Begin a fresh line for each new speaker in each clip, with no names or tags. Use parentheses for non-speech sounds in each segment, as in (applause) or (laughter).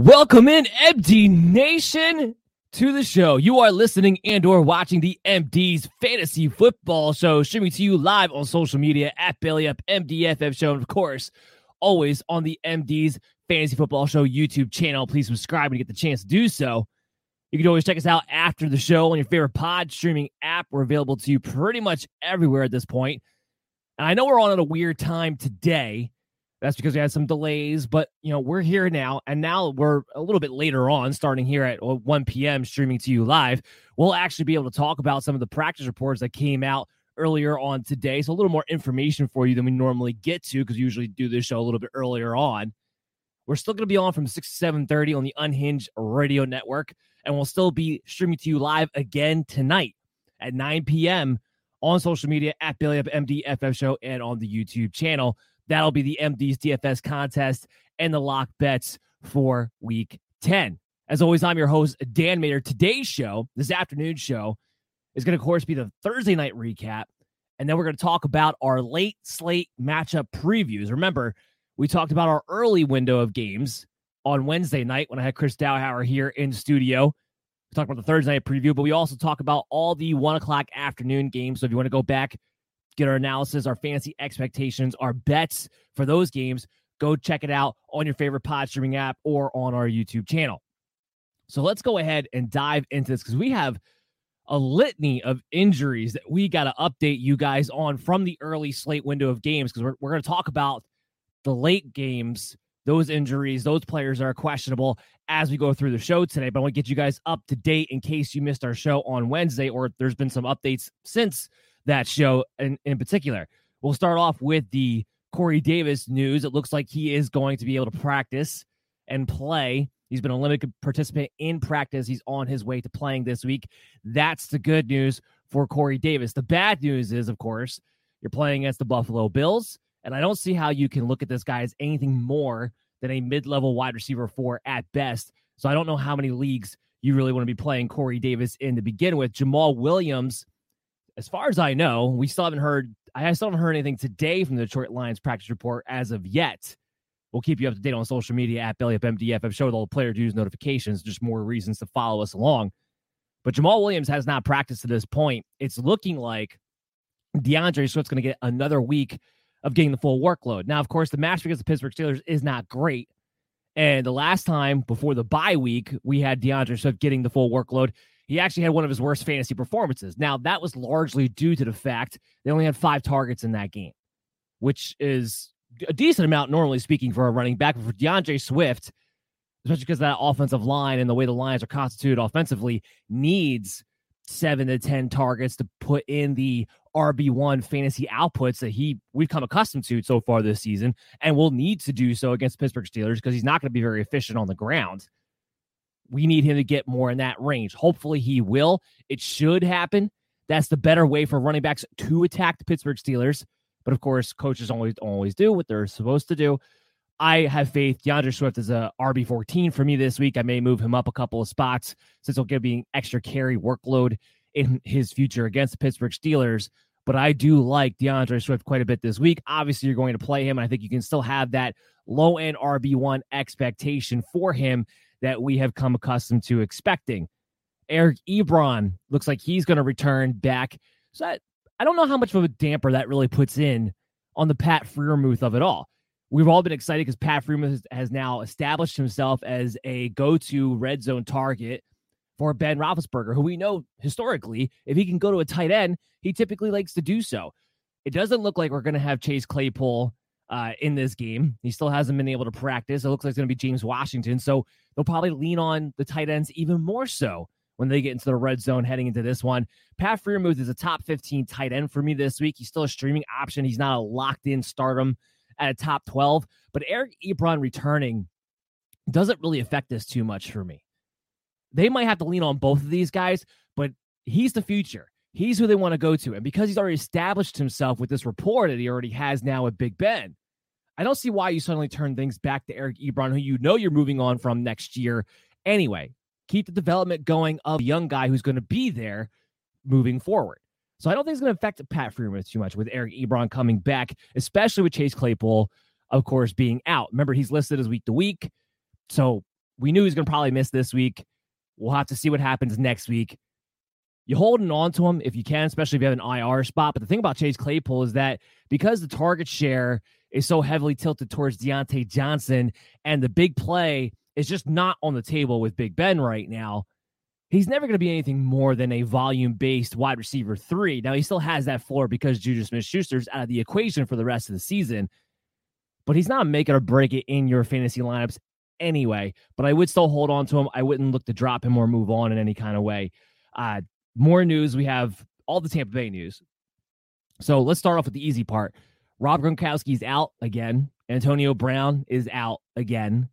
Welcome in, MD Nation, to the show. You are listening and or watching the MD's Fantasy Football Show, streaming to you live on social media at Belly Up MDFF Show, and of course, always on the MD's Fantasy Football Show YouTube channel. Please subscribe when you get the chance to do so. You can always check us out after the show on your favorite pod streaming app. We're available to you pretty much everywhere at this point. And I know we're on at a weird time today. That's because we had some delays, but you know, we're here now, and now we're a little bit later on, starting here at uh, 1 p.m. streaming to you live. We'll actually be able to talk about some of the practice reports that came out earlier on today. So a little more information for you than we normally get to, because we usually do this show a little bit earlier on. We're still going to be on from 6 to 7:30 on the Unhinged Radio Network, and we'll still be streaming to you live again tonight at 9 p.m. on social media at Belly Up MDFF Show and on the YouTube channel. That'll be the MD's DFS contest and the lock bets for week 10. As always, I'm your host, Dan Mater. Today's show, this afternoon show, is going to, of course, be the Thursday night recap. And then we're going to talk about our late slate matchup previews. Remember, we talked about our early window of games on Wednesday night when I had Chris Dowhauer here in studio. We talked about the Thursday night preview, but we also talk about all the one o'clock afternoon games. So if you want to go back, get our analysis, our fancy expectations, our bets for those games, go check it out on your favorite pod streaming app or on our YouTube channel. So let's go ahead and dive into this because we have a litany of injuries that we got to update you guys on from the early slate window of games because we're, we're going to talk about the late games, those injuries, those players are questionable as we go through the show today. But I want to get you guys up to date in case you missed our show on Wednesday or there's been some updates since that show in, in particular. We'll start off with the Corey Davis news. It looks like he is going to be able to practice and play. He's been a limited participant in practice. He's on his way to playing this week. That's the good news for Corey Davis. The bad news is, of course, you're playing against the Buffalo Bills. And I don't see how you can look at this guy as anything more than a mid level wide receiver for at best. So I don't know how many leagues you really want to be playing Corey Davis in to begin with. Jamaal Williams as far as I know, we still haven't heard. I still haven't heard anything today from the Detroit Lions practice report as of yet. We'll keep you up to date on social media at Belly Up MDF. I've showed all the player dues notifications, just more reasons to follow us along. But Jamaal Williams has not practiced to this point. It's looking like D'Andre Swift's going to get another week of getting the full workload. Now, of course, the match against the Pittsburgh Steelers is not great. And the last time before the bye week, we had D'Andre Swift getting the full workload. He actually had one of his worst fantasy performances. Now, that was largely due to the fact they only had five targets in that game, which is a decent amount, normally speaking, for a running back. But for D'Andre Swift, especially because that offensive line and the way the Lions are constituted offensively, needs seven to 10 targets to put in the RB1 fantasy outputs that he we've come accustomed to so far this season and will need to do so against Pittsburgh Steelers because he's not going to be very efficient on the ground. We need him to get more in that range. Hopefully he will. It should happen. That's the better way for running backs to attack the Pittsburgh Steelers. But of course, coaches always always do what they're supposed to do. I have faith. D'Andre Swift is a RB fourteen for me this week. I may move him up a couple of spots since he'll give me an extra carry workload in his future against the Pittsburgh Steelers. But I do like D'Andre Swift quite a bit this week. Obviously, you're going to play him. And I think you can still have that low end RB1 expectation for him that we have come accustomed to expecting. Eric Ebron looks like he's going to return back. So that, I don't know how much of a damper that really puts in on the Pat Freiermuth of it all. We've all been excited because Pat Freiermuth has now established himself as a go to red zone target for Ben Roethlisberger, who we know historically, if he can go to a tight end, he typically likes to do so. It doesn't look like we're going to have Chase Claypool uh, in this game. He still hasn't been able to practice. It looks like it's going to be James Washington. So they'll probably lean on the tight ends even more so when they get into the red zone heading into this one. Pat Freiermuth is a top 15 tight end for me this week. He's still a streaming option. He's not a locked in stardom at a top 12, but Eric Ebron returning doesn't really affect this too much for me they might have to lean on both of these guys, but he's the future. He's who they want to go to. And because he's already established himself with this rapport that he already has now with Big Ben, I don't see why you suddenly turn things back to Eric Ebron, who you know you're moving on from next year. Anyway, keep the development going of a young guy who's going to be there moving forward. So I don't think it's going to affect Pat Freiermuth too much with Eric Ebron coming back, especially with Chase Claypool, of course, being out. Remember, he's listed as week to week. So we knew he's going to probably miss this week. We'll have to see what happens next week. You're holding on to him if you can, especially if you have an IR spot. But the thing about Chase Claypool is that because the target share is so heavily tilted towards Diontae Johnson and the big play is just not on the table with Big Ben right now, he's never going to be anything more than a volume based wide receiver three. Now, he still has that floor because Juju Smith Schuster's out of the equation for the rest of the season, but he's not making or break it in your fantasy lineups anyway, but I would still hold on to him. I wouldn't look to drop him or move on in any kind of way. Uh, more news. We have all the Tampa Bay news. So let's start off with the easy part. Rob Gronkowski's out again. Antonio Brown is out again.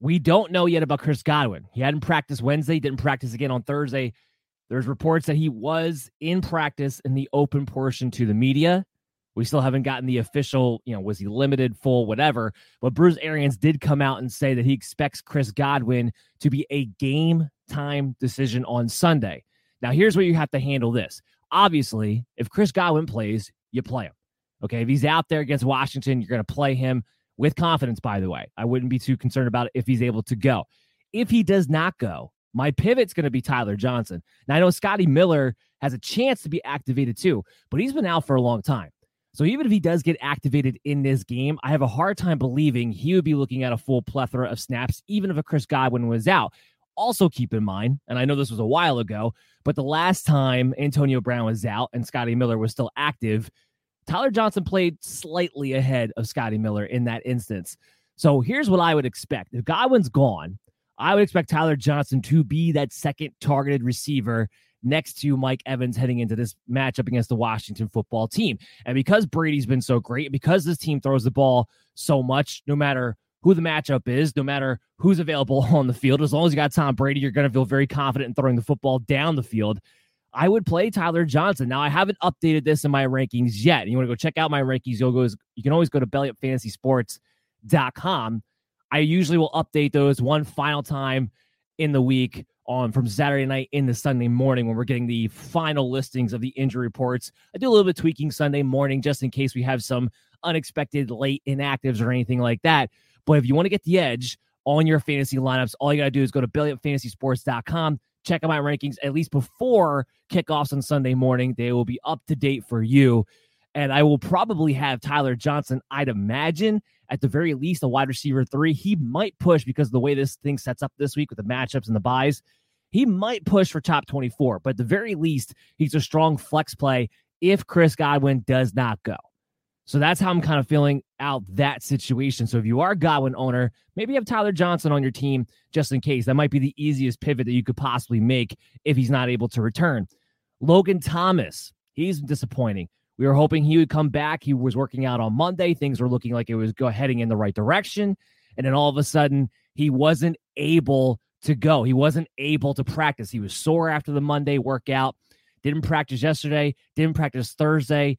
We don't know yet about Chris Godwin. He hadn't practiced Wednesday, didn't practice again on Thursday. There's reports that he was in practice in the open portion to the media. We still haven't gotten the official, you know, was he limited, full, whatever. But Bruce Arians did come out and say that he expects Chris Godwin to be a game time decision on Sunday. Now, here's where you have to handle this. Obviously, if Chris Godwin plays, you play him. Okay. If he's out there against Washington, you're going to play him with confidence, by the way. I wouldn't be too concerned about it if he's able to go. If he does not go, my pivot's going to be Tyler Johnson. Now, I know Scotty Miller has a chance to be activated too, but he's been out for a long time. So even if he does get activated in this game, I have a hard time believing he would be looking at a full plethora of snaps, even if a Chris Godwin was out. Also, keep in mind, and I know this was a while ago, but the last time Antonio Brown was out and Scotty Miller was still active, Tyler Johnson played slightly ahead of Scotty Miller in that instance. So here's what I would expect. If Godwin's gone, I would expect Tyler Johnson to be that second targeted receiver next to Mike Evans heading into this matchup against the Washington football team. And because Brady's been so great, because this team throws the ball so much, no matter who the matchup is, no matter who's available (laughs) on the field, as long as you got Tom Brady, you're going to feel very confident in throwing the football down the field. I would play Tyler Johnson. Now I haven't updated this in my rankings yet. You want to go check out my rankings? You'll go. You can always go to bellyupfantasysports.com. I usually will update those one final time in the week on from Saturday night into Sunday morning when we're getting the final listings of the injury reports. I do a little bit tweaking Sunday morning just in case we have some unexpected late inactives or anything like that. But if you want to get the edge on your fantasy lineups, all you got to do is go to bellyupfantasysports.com, check out my rankings at least before kickoffs on Sunday morning. They will be up to date for you. And I will probably have Tyler Johnson, I'd imagine, at the very least, a wide receiver three. He might push because the way this thing sets up this week with the matchups and the byes, he might push for top 24. But at the very least, he's a strong flex play if Chris Godwin does not go. So that's how I'm kind of feeling out that situation. So if you are a Godwin owner, maybe have Tyler Johnson on your team just in case. That might be the easiest pivot that you could possibly make if he's not able to return. Logan Thomas, he's disappointing. We were hoping he would come back. He was working out on Monday. Things were looking like it was go heading in the right direction. And then all of a sudden, he wasn't able to go. He wasn't able to practice. He was sore after the Monday workout. Didn't practice yesterday. Didn't practice Thursday.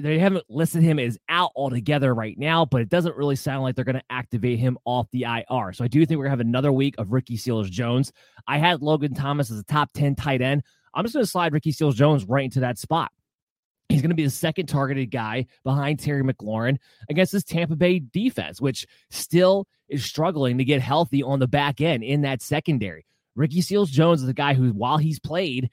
They haven't listed him as out altogether right now, but it doesn't really sound like they're going to activate him off the IR. So I do think we're going to have another week of Ricky Seals Jones. I had Logan Thomas as a top 10 tight end. I'm just going to slide Ricky Seals Jones right into that spot. He's going to be the second targeted guy behind Terry McLaurin against this Tampa Bay defense, which still is struggling to get healthy on the back end in that secondary. Ricky Seals Jones is a guy who, while he's played,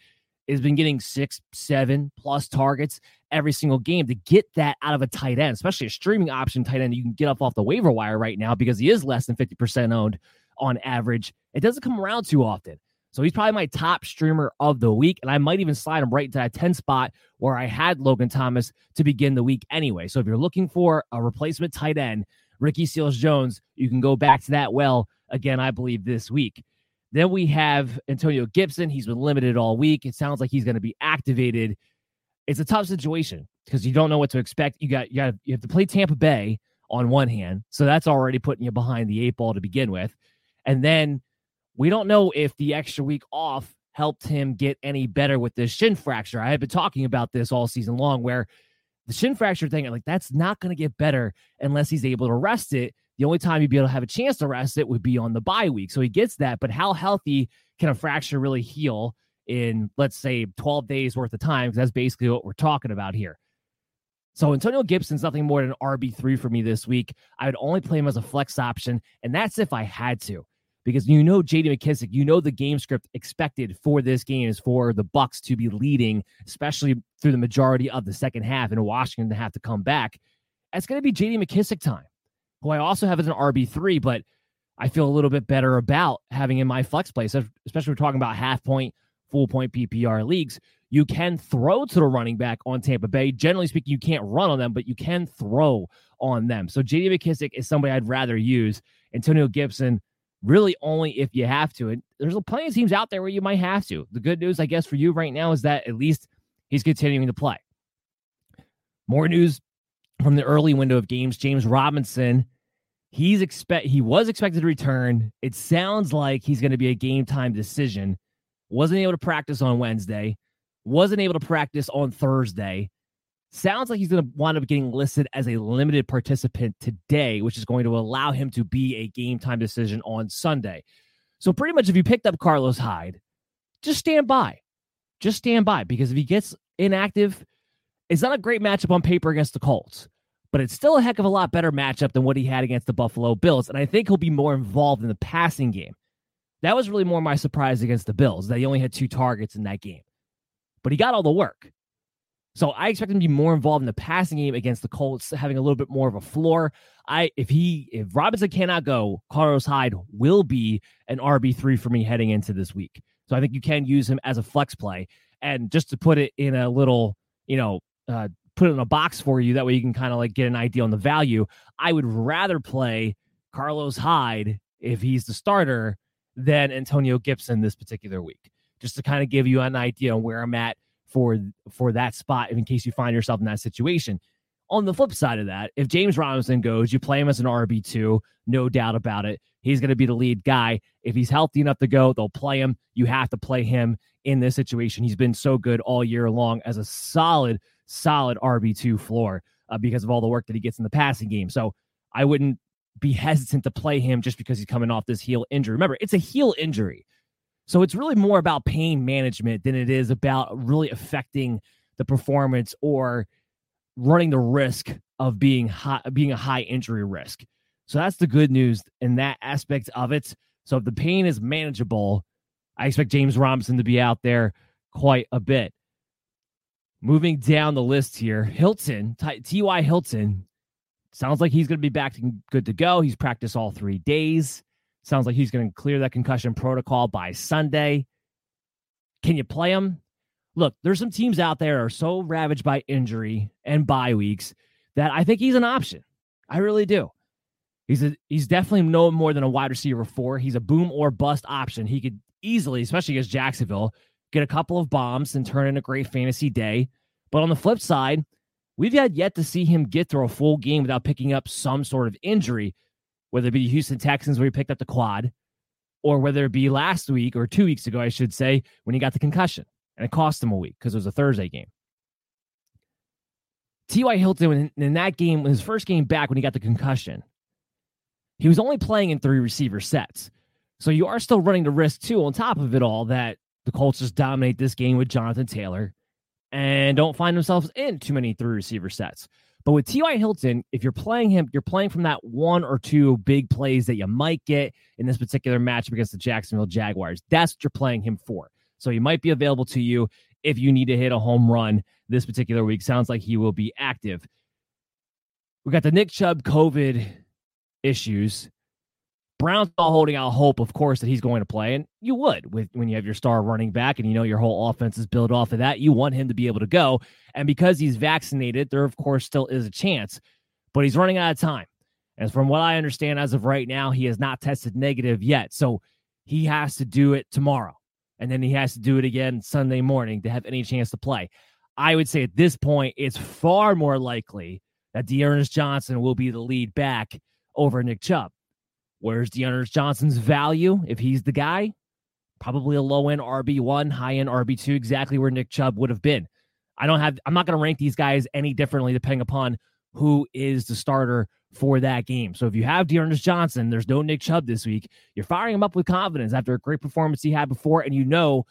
has been getting six, seven plus targets every single game. To get that out of a tight end, especially a streaming option tight end, you can get up off the waiver wire right now because he is less than 50% owned on average. It doesn't come around too often. So he's probably my top streamer of the week. And I might even slide him right into that 10 spot where I had Logan Thomas to begin the week anyway. So if you're looking for a replacement tight end, Ricky Seals Jones, you can go back to that well again, I believe, this week. Then we have Antonio Gibson. He's been limited all week. It sounds like he's going to be activated. It's a tough situation because you don't know what to expect. You got you got you have to play Tampa Bay on one hand, so that's already putting you behind the eight ball to begin with, and then we don't know if the extra week off helped him get any better with this shin fracture. I have been talking about this all season long, where the shin fracture thing, like that's not going to get better unless he's able to rest it. The only time you'd be able to have a chance to rest it would be on the bye week. So he gets that, but how healthy can a fracture really heal in, let's say, 12 days worth of time? Because that's basically what we're talking about here. So Antonio Gibson's nothing more than an RB3 for me this week. I would only play him as a flex option, and that's if I had to because you know JD McKissic, you know the game script expected for this game is for the Bucs to be leading, especially through the majority of the second half, and Washington to have to come back. It's going to be JD McKissic time, who I also have as an RB three, but I feel a little bit better about having in my flex place, especially we're talking about half point, full point PPR leagues. You can throw to the running back on Tampa Bay. Generally speaking, you can't run on them, but you can throw on them. So JD McKissic is somebody I'd rather use. Antonio Gibson really only if you have to. And there's plenty of teams out there where you might have to. The good news, I guess, for you right now is that at least he's continuing to play. More news from the early window of games. James Robinson, he's expect he was expected to return. It sounds like he's going to be a game time decision. Wasn't able to practice on Wednesday. Wasn't able to practice on Thursday. Sounds like he's going to wind up getting listed as a limited participant today, which is going to allow him to be a game time decision on Sunday. So, pretty much, if you picked up Carlos Hyde, just stand by. Just stand by because if he gets inactive, it's not a great matchup on paper against the Colts, but it's still a heck of a lot better matchup than what he had against the Buffalo Bills. And I think he'll be more involved in the passing game. That was really more my surprise against the Bills that he only had two targets in that game, but he got all the work. So I expect him to be more involved in the passing game against the Colts, having a little bit more of a floor. I if he if Robinson cannot go, Carlos Hyde will be an RB three for me heading into this week. So I think you can use him as a flex play. And just to put it in a little, you know, uh, put it in a box for you, that way you can kind of like get an idea on the value. I would rather play Carlos Hyde if he's the starter than Antonio Gibson this particular week, just to kind of give you an idea on where I'm at for for that spot in case you find yourself in that situation. On the flip side of that, if James Robinson goes, you play him as an RB2, no doubt about it. He's going to be the lead guy. If he's healthy enough to go, they'll play him. You have to play him in this situation. He's been so good all year long as a solid, solid RB2 floor uh, because of all the work that he gets in the passing game. So I wouldn't be (laughs) hesitant to play him just because he's coming off this heel injury. Remember, it's a heel injury. So it's really more about pain management than it is about really affecting the performance or running the risk of being high, being a high injury risk. So that's the good news in that aspect of it. So if the pain is manageable, I expect James Robinson to be out there quite a bit. Moving down the list here, Hilton, T.Y. Hilton, sounds like he's going to be back good to go. He's practiced all three days. Sounds like he's going to clear that concussion protocol by Sunday. Can you play him? Look, there's some teams out there are so ravaged by injury and bye weeks that I think he's an option. I really do. He's a, he's definitely no more than a wide receiver four. He's a boom or bust option. He could easily, especially against Jacksonville, get a couple of bombs and turn in a great fantasy day. But on the flip side, we've had yet to see him get through a full game without picking up some sort of injury, whether it be the Houston Texans where he picked up the quad, or whether it be last week or two weeks ago, I should say, when he got the concussion and it cost him a week because it was a Thursday game. T.Y. Hilton, in that game, his first game back when he got the concussion, he was only playing in three receiver sets. So you are still running the risk, too, on top of it all, that the Colts just dominate this game with Jonathan Taylor and don't find themselves in too many three receiver sets. But with T.Y. Hilton, if you're playing him, you're playing from that one or two big plays that you might get in this particular matchup against the Jacksonville Jaguars. That's what you're playing him for. So he might be available to you if you need to hit a home run this particular week. Sounds like he will be active. We got the Nick Chubb COVID issues. Brown's all holding out hope, of course, that he's going to play, and you would with when you have your star running back and you know your whole offense is built off of that. You want him to be able to go, and because he's vaccinated, there of course still is a chance, but he's running out of time. And from what I understand, as of right now, he has not tested negative yet, so he has to do it tomorrow, and then he has to do it again Sunday morning to have any chance to play. I would say at this point, it's far more likely that D'Ernest Johnson will be the lead back over Nick Chubb. Where's D'Ernest Johnson's value if he's the guy? Probably a low end RB1, high end RB2, exactly where Nick Chubb would have been. I don't have, I'm not going to rank these guys any differently depending upon who is the starter for that game. So if you have D'Ernest Johnson, there's no Nick Chubb this week, you're firing him up with confidence after a great performance he had before. And you know,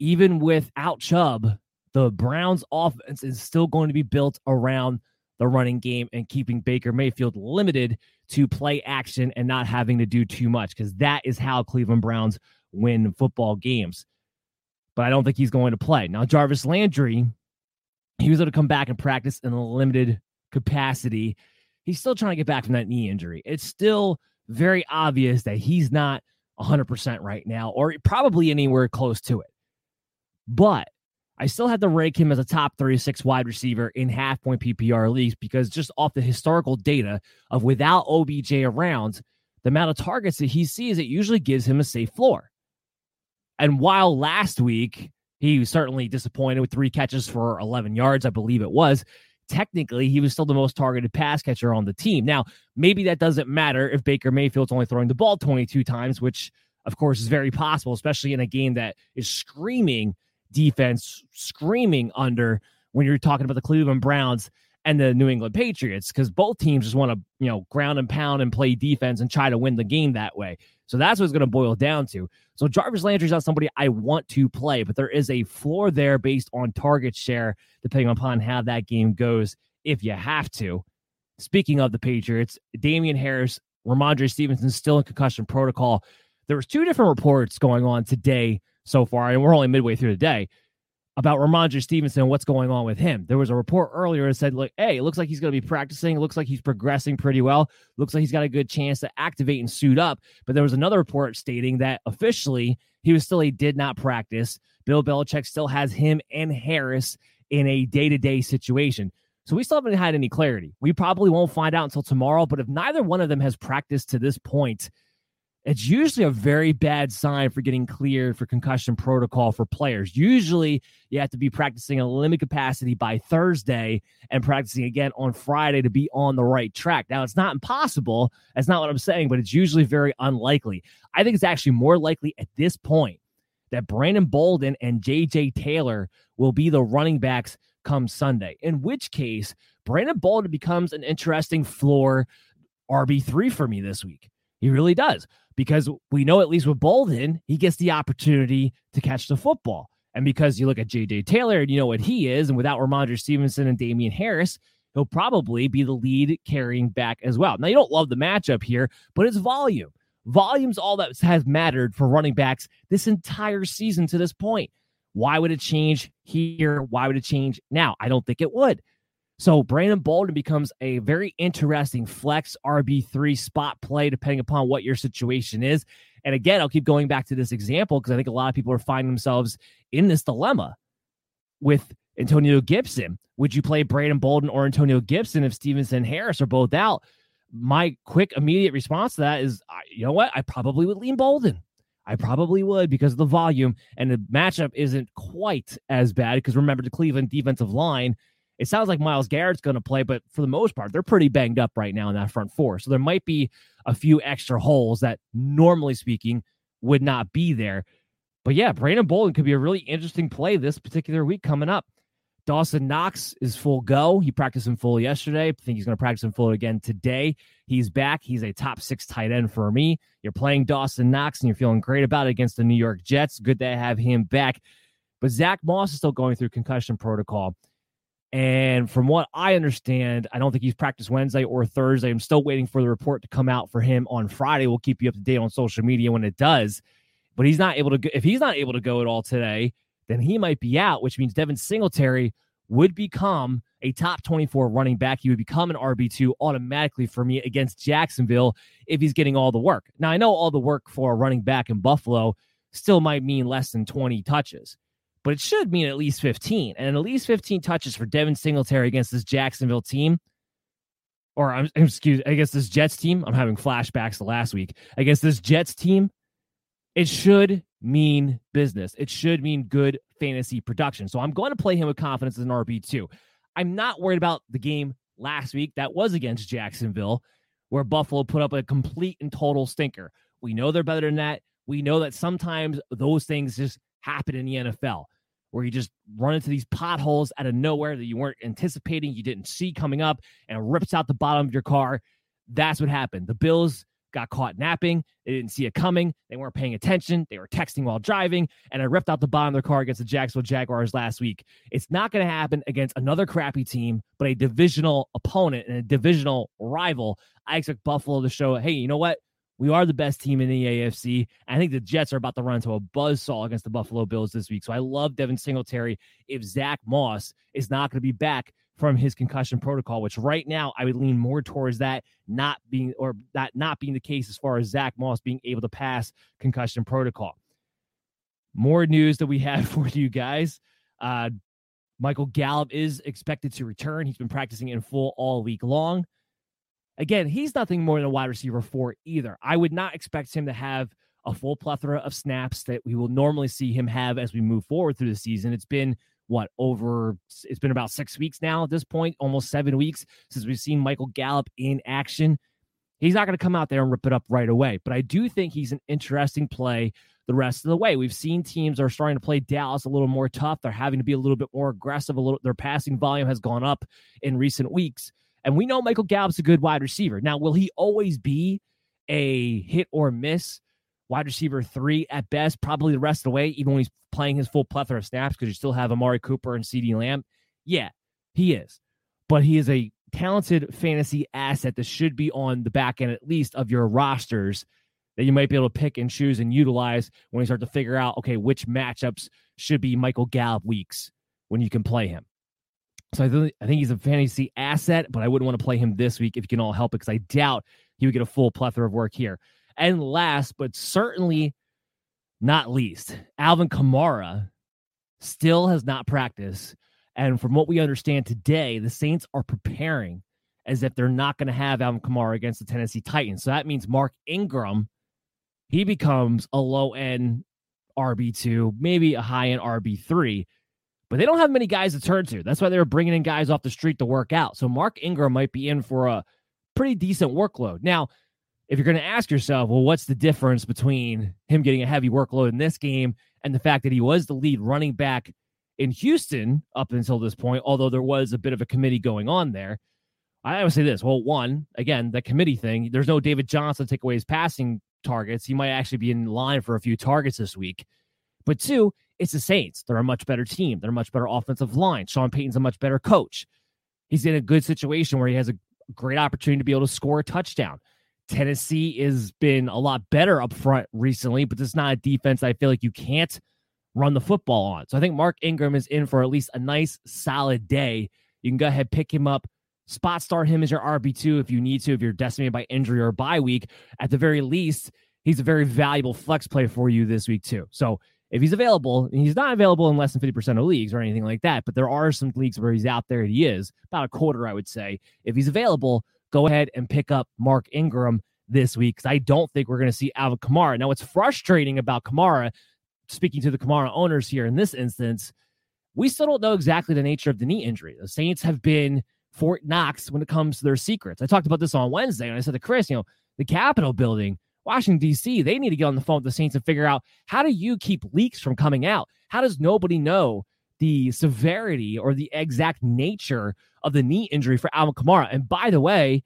even without Chubb, the Browns offense is still going to be built around the running game and keeping Baker Mayfield limited to play action and not having to do too much because that is how Cleveland Browns win football games. But I don't think he's going to play. Now, Jarvis Landry, he was able to come back and practice in a limited capacity. He's still trying to get back from that knee injury. It's still very obvious that he's not 100% right now, or probably anywhere close to it. But I still had to rank him as a top 36 wide receiver in half point PPR leagues because just off the historical data of without OBJ around, the amount of targets that he sees, it usually gives him a safe floor. And while last week he was certainly disappointed with three catches for 11 yards, I believe it was, technically he was still the most targeted pass catcher on the team. Now, maybe that doesn't matter if Baker Mayfield's only throwing the ball 22 times, which of course is very possible, especially in a game that is screaming defense screaming under when you're talking about the Cleveland Browns and the New England Patriots because both teams just want to, you know, ground and pound and play defense and try to win the game that way. So that's what it's going to boil down to. So Jarvis Landry's not somebody I want to play, but there is a floor there based on target share, depending upon how that game goes, if you have to. Speaking of the Patriots, Damien Harris, Rhamondre Stevenson still in concussion protocol. There was two different reports going on today so far, and we're only midway through the day, about Rhamondre Stevenson and what's going on with him. There was a report earlier that said, like, hey, it looks like he's going to be practicing. It looks like he's progressing pretty well. Looks like he's got a good chance to activate and suit up. But there was another report stating that officially he was still a did not practice. Bill Belichick still has him and Harris in a day to day situation. So we still haven't had any clarity. We probably won't find out until tomorrow. But if neither one of them has practiced to this point, it's usually a very bad sign for getting cleared for concussion protocol for players. Usually, you have to be practicing a limited capacity by Thursday and practicing again on Friday to be on the right track. Now, it's not impossible. That's not what I'm saying, but it's usually very unlikely. I think it's actually more likely at this point that Brandon Bolden and JJ Taylor will be the running backs come Sunday, in which case, Brandon Bolden becomes an interesting floor RB3 for me this week. He really does because we know at least with Bolden, he gets the opportunity to catch the football. And because you look at J.J. Taylor and you know what he is, and without Rhamondre Stevenson and Damien Harris, he'll probably be the lead carrying back as well. Now, you don't love the matchup here, but it's volume. Volume's all that has mattered for running backs this entire season to this point. Why would it change here? Why would it change now? I don't think it would. So Brandon Bolden becomes a very interesting flex RB3 spot play, depending upon what your situation is. And again, I'll keep going back to this example because I think a lot of people are finding themselves in this dilemma with Antonio Gibson. Would you play Brandon Bolden or Antonio Gibson if Stevenson and Harris are both out? My quick, immediate response to that is, you know what? I probably would lean Bolden. I probably would because of the volume and the matchup isn't quite as bad because remember the Cleveland defensive line. It sounds like Myles Garrett's going to play, but for the most part, they're pretty banged up right now in that front four. So there might be a few extra holes that, normally speaking, would not be there. But yeah, Brandon Bolden could be a really interesting play this particular week coming up. Dawson Knox is full go. He practiced in full yesterday. I think he's going to practice in full again today. He's back. He's a top six tight end for me. You're playing Dawson Knox and you're feeling great about it against the New York Jets. Good to have him back. But Zach Moss is still going through concussion protocol. And from what I understand, I don't think he's practiced Wednesday or Thursday. I'm still waiting for the report to come out for him on Friday. We'll keep you up to date on social media when it does. But he's not able to. Go, if he's not able to go at all today, then he might be out, which means Devin Singletary would become a top 24 running back. He would become an RB2 automatically for me against Jacksonville if he's getting all the work. Now, I know all the work for a running back in Buffalo still might mean less than 20 touches, but it should mean at least 15. And at least 15 touches for Devin Singletary against this Jacksonville team. Or I'm (laughs) excuse this Jets team. I'm having flashbacks to last week. Against this Jets team, it should mean business. It should mean good fantasy production. So I'm going to play him with confidence as an RB2. I'm not worried about the game last week that was against Jacksonville, where Buffalo put up a complete and total stinker. We know they're better than that. We know that sometimes those things just happen in the NFL where you just run into these potholes out of nowhere that you weren't anticipating, you didn't see coming up, and rips out the bottom of your car. That's what happened. The Bills got caught napping. They didn't see it coming. They weren't paying attention. They were texting while driving, and I ripped out the bottom of their car against the Jacksonville Jaguars last week. It's not going to happen against another crappy team, but a divisional opponent and a divisional rival. I expect Buffalo to show, hey, you know what? We are the best team in the AFC. I think the Jets are about to run into a buzzsaw against the Buffalo Bills this week. So I love Devin Singletary. If Zach Moss is not going to be back from his concussion protocol, which right now I would lean more towards that not being or that not being the case as far as Zach Moss being able to pass concussion protocol. More news that we have (laughs) for you guys. Uh, Michael Gallup is expected to return. He's been practicing in full all week long. Again, he's nothing more than a wide receiver four either. I would not expect him to have a full plethora of snaps that we will normally see him have as we move forward through the season. It's been what over it's been about six weeks now at this point, almost seven weeks since we've seen Michael Gallup in action. He's not going to come out there and rip it up right away, but I do think he's an interesting play the rest of the way. We've seen teams are starting to play Dallas a little more tough. They're having to be a little bit more aggressive. A little, their passing volume has gone up in recent weeks, and we know Michael Gallup's a good wide receiver. Now, will he always be a hit or miss? wide receiver three at best, probably the rest of the way, even when he's playing his full plethora of snaps because you still have Amari Cooper and CeeDee Lamb. Yeah, he is. But he is a talented fantasy asset that should be on the back end, at least, of your rosters that you might be able to pick and choose and utilize when you start to figure out, okay, which matchups should be Michael Gallup weeks when you can play him. So I, th- I think he's a fantasy asset, but I wouldn't want to play him this week if you can all help it because I doubt he would get a full plethora of work here. And last, but certainly not least, Alvin Kamara still has not practiced. And from what we understand today, the Saints are preparing as if they're not going to have Alvin Kamara against the Tennessee Titans. So that means Mark Ingram, he becomes a low end RB2, maybe a high end RB3. But they don't have many guys to turn to. That's why they were bringing in guys off the street to work out. So Mark Ingram might be in for a pretty decent workload. Now, if you're going to ask yourself, well, what's the difference between him getting a heavy workload in this game and the fact that he was the lead running back in Houston up until this point, although there was a bit of a committee going on there? I would say this. Well, one, again, the committee thing, there's no David Johnson to take away his passing targets. He might actually be in line for a few targets this week. But two, it's the Saints. They're a much better team. They're a much better offensive line. Sean Payton's a much better coach. He's in a good situation where he has a great opportunity to be able to score a touchdown. Tennessee has been a lot better up front recently, but is not a defense I feel like you can't run the football on. So I think Mark Ingram is in for at least a nice solid day. You can go ahead pick him up, spot start him as your RB2 if you need to, if you're decimated by injury or bye week. At the very least, he's a very valuable flex play for you this week too. So if he's available, he's not available in less than 50% of leagues or anything like that, but there are some leagues where he's out there he is, about a quarter, I would say. If he's available, go ahead and pick up Mark Ingram this week because I don't think we're going to see Alvin Kamara. Now, what's frustrating about Kamara, speaking to the Kamara owners here in this instance, we still don't know exactly the nature of the knee injury. The Saints have been Fort Knox when it comes to their secrets. I talked about this on Wednesday, and I said to Chris, you know, the Capitol building, Washington, D.C., they need to get on the phone with the Saints and figure out how do you keep leaks from coming out? How does nobody know the severity or the exact nature of the knee injury for Alvin Kamara? And by the way,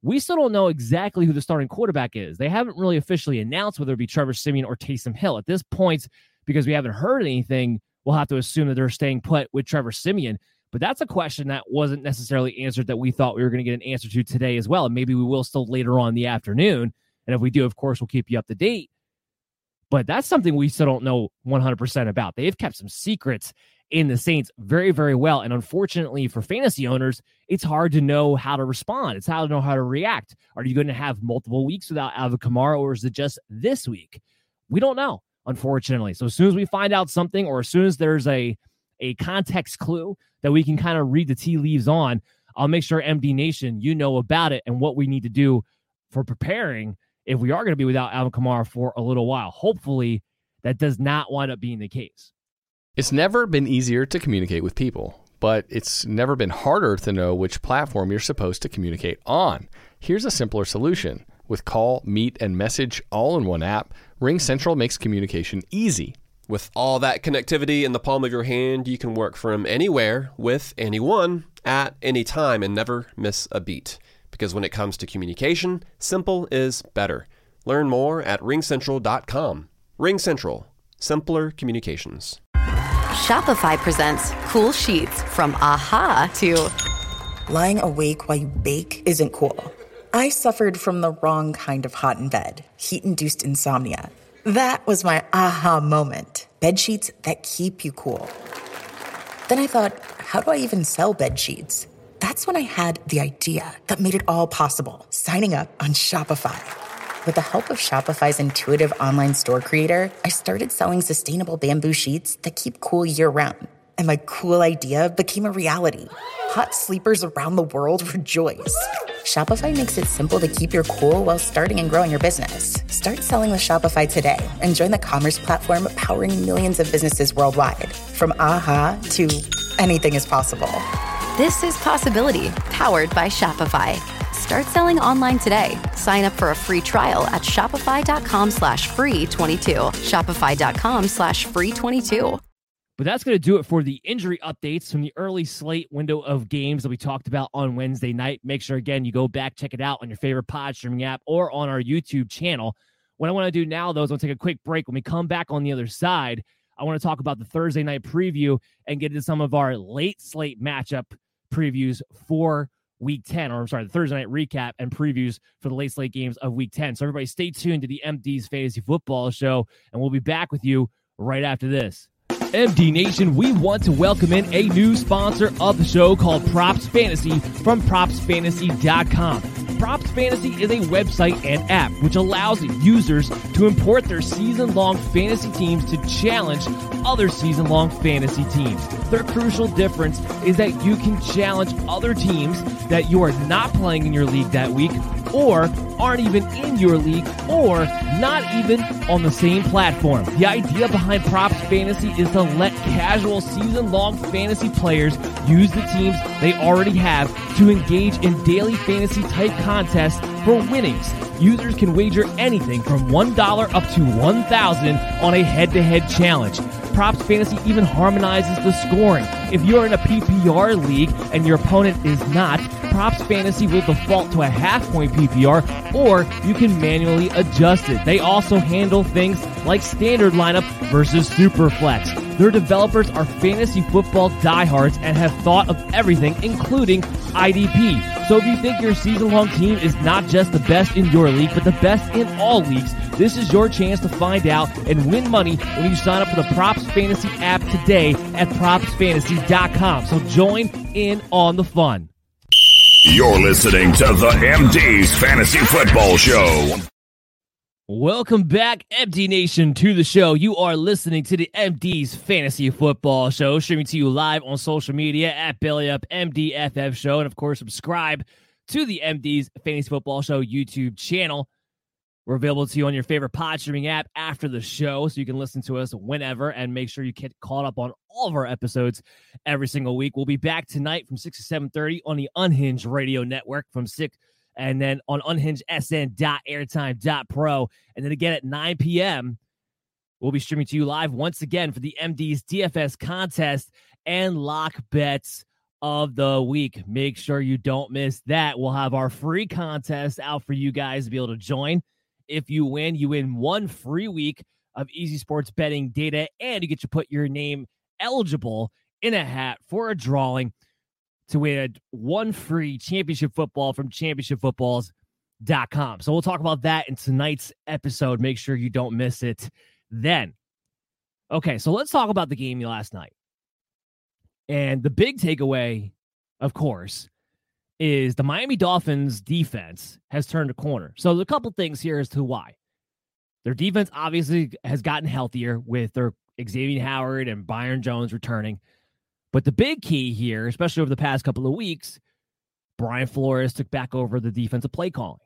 we still don't know exactly who the starting quarterback is. They haven't really officially announced whether it be Trevor Siemian or Taysom Hill. At this point, because we haven't heard anything, we'll have to assume that they're staying put with Trevor Siemian. But that's a question that wasn't necessarily answered that we thought we were going to get an answer to today as well. And maybe we will still later on in the afternoon. And if we do, of course, we'll keep you up to date. But that's something we still don't know 100% about. They've kept some secrets in the Saints very, very well. And unfortunately for fantasy owners, it's hard to know how to respond. It's hard to know how to react. Are you going to have multiple weeks without Alvin Kamara, or is it just this week? We don't know, unfortunately. So as soon as we find out something, or as soon as there's a a context clue that we can kind of read the tea leaves on, I'll make sure MD Nation you know about it and what we need to do for preparing if we are going to be without Alvin Kamara for a little while. Hopefully, that does not wind up being the case.
It's never been easier to communicate with people, but it's never been harder to know which platform you're supposed to communicate on. Here's a simpler solution. With call, meet, and message all in one app, RingCentral makes communication easy.
With all that connectivity in the palm of your hand, you can work from anywhere with anyone at any time and never miss a beat. Because when it comes to communication, simple is better. Learn more at ringcentral.com. RingCentral, simpler communications.
Shopify presents cool sheets from aha to
lying awake while you bake isn't cool. I suffered from the wrong kind of hot in bed, heat induced insomnia. That was my aha moment. Bed sheets that keep you cool. Then I thought, how do I even sell bed sheets? That's when I had the idea that made it all possible signing up on Shopify. With the help of Shopify's intuitive online store creator, I started selling sustainable bamboo sheets that keep cool year round. And my cool idea became a reality. Hot sleepers around the world (laughs) rejoice. Shopify makes it simple to keep your cool while starting and growing your business. Start selling with Shopify today and join the commerce platform powering millions of businesses worldwide. From aha to anything is possible.
This is Possibility, powered by Shopify. Start selling online today. Sign up for a free trial at shopify.com slash free 22. Shopify.com slash free 22.
But that's going to do it for the injury updates from the early slate window of games that we talked about on Wednesday night. Make sure, again, you go back, check it out on your favorite pod streaming app or on our YouTube channel. What I want to do now, though, is to take a quick break. When we come back on the other side, I want to talk about the Thursday night preview and get into some of our late slate matchup previews for week 10, or I'm sorry, the Thursday night recap and previews for the late slate games of week 10. So everybody stay tuned to the MD's Fantasy Football Show, and we'll be back with you right after this. MD Nation, we want to welcome in a new sponsor of the show called Props Fantasy from propsfantasy.com. Props Fantasy is a website and app which allows users to import their season long fantasy teams to challenge other season long fantasy teams. Their crucial difference is that you can challenge other teams that you are not playing in your league that week or aren't even in your league or not even on the same platform. The idea behind Props Fantasy is to let casual season long fantasy players use the teams they already have to engage in daily fantasy type contests for winnings. Users can wager anything from $1 up to 1,000 on a head to head challenge. Props Fantasy even harmonizes the scoring. If you're in a PPR league and your opponent is not, Props Fantasy will default to a half point PPR or you can manually adjust it. They also handle things like standard lineup versus super flex. Their developers are fantasy football diehards and have thought of everything, including IDP. So if you think your season long team is not just the best in your league, but the best in all leagues, this is your chance to find out and win money when you sign up for the Props Fantasy app today at propsfantasy.com. So join in on the fun.
You're listening to the MD's Fantasy Football Show.
Welcome back, MD Nation, to the show. You are listening to the MD's Fantasy Football Show, streaming to you live on social media at Belly Up MDFF Show. And of course, subscribe to the MD's Fantasy Football Show YouTube channel. We're available to you on your favorite pod streaming app after the show, so you can listen to us whenever and make sure you get caught up on all of our episodes every single week. We'll be back tonight from 6 to 7.30 on the Unhinged Radio Network from 6 and then on unhingedsn.airtime.pro. And then again at 9 p.m., we'll be streaming to you live once again for the MD's DFS contest and lock bets of the week. Make sure you don't miss that. We'll have our free contest out for you guys to be able to join. If you win, you win one free week of easy sports betting data, and you get to put your name eligible in a hat for a drawing to win one free championship football from championshipfootballs.com. So we'll talk about that in tonight's episode. Make sure you don't miss it then. Okay, so let's talk about the game last night. And the big takeaway, of course, is the Miami Dolphins defense has turned a corner. So there's a couple things here as to why. Their defense obviously has gotten healthier with their Xavier Howard and Byron Jones returning. But the big key here, especially over the past couple of weeks, Brian Flores took back over the defensive play calling.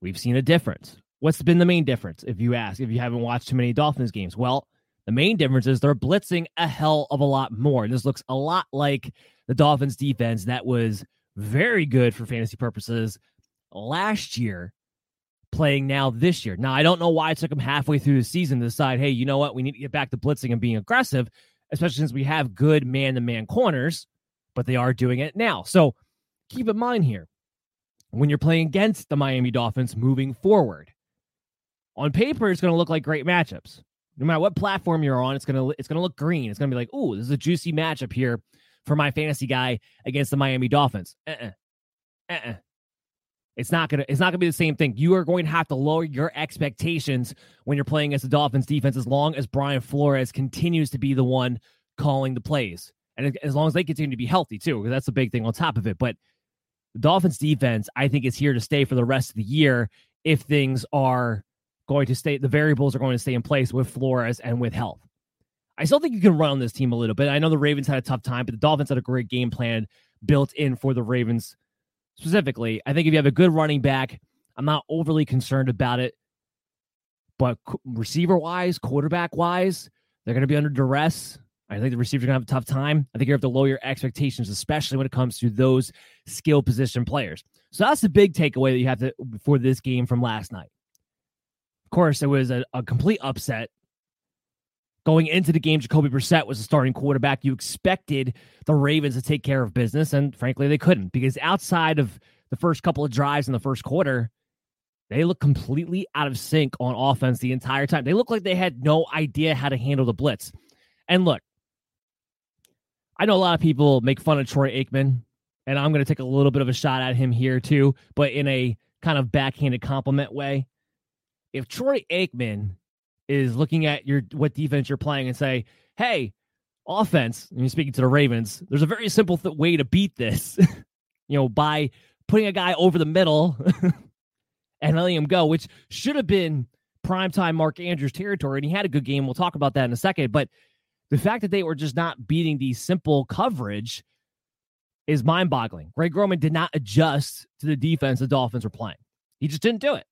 We've seen a difference. What's been the main difference, if you ask, if you haven't watched too many Dolphins games? Well, the main difference is they're blitzing a hell of a lot more. This looks a lot like the Dolphins defense that was very good for fantasy purposes last year, playing now this year. Now, I don't know why it took them halfway through the season to decide, hey, you know what? We need to get back to blitzing and being aggressive especially since we have good man to man corners, but they are doing it now. So keep in mind here when you're playing against the Miami Dolphins moving forward. On paper, it's going to look like great matchups. No matter what platform you're on, it's going to it's going to look green. It's going to be like, "Oh, this is a juicy matchup here for my fantasy guy against the Miami Dolphins." Uh-uh. Uh-uh. It's not gonna it's not gonna be the same thing. You are going to have to lower your expectations when you're playing against the Dolphins defense as long as Brian Flores continues to be the one calling the plays. And as long as they continue to be healthy too, because that's the big thing on top of it. But the Dolphins defense, I think, is here to stay for the rest of the year if things are going to stay the variables are going to stay in place with Flores and with health. I still think you can run on this team a little bit. I know the Ravens had a tough time, but the Dolphins had a great game plan built in for the Ravens specifically. I think if you have a good running back, I'm not overly concerned about it. But receiver wise, quarterback wise, they're going to be under duress. I think the receivers are going to have a tough time. I think you have to lower your expectations, especially when it comes to those skill position players. So that's the big takeaway that you have to for this game from last night. Of course, it was a, a complete upset Going into the game, Jacoby Brissett was the starting quarterback. You expected the Ravens to take care of business, and frankly, they couldn't because outside of the first couple of drives in the first quarter, they look completely out of sync on offense the entire time. They look like they had no idea how to handle the blitz. And look, I know a lot of people make fun of Troy Aikman, and I'm going to take a little bit of a shot at him here too, but in a kind of backhanded compliment way. If Troy Aikman is looking at your what defense you're playing and say, "Hey, offense." And you're speaking to the Ravens. There's a very simple th- way to beat this, (laughs) you know, by putting a guy over the middle (laughs) and letting him go, which should have been primetime Mark Andrews territory, and he had a good game. We'll talk about that in a second. But the fact that they were just not beating the simple coverage is mind-boggling. Greg Roman did not adjust to the defense the Dolphins were playing. He just didn't do it.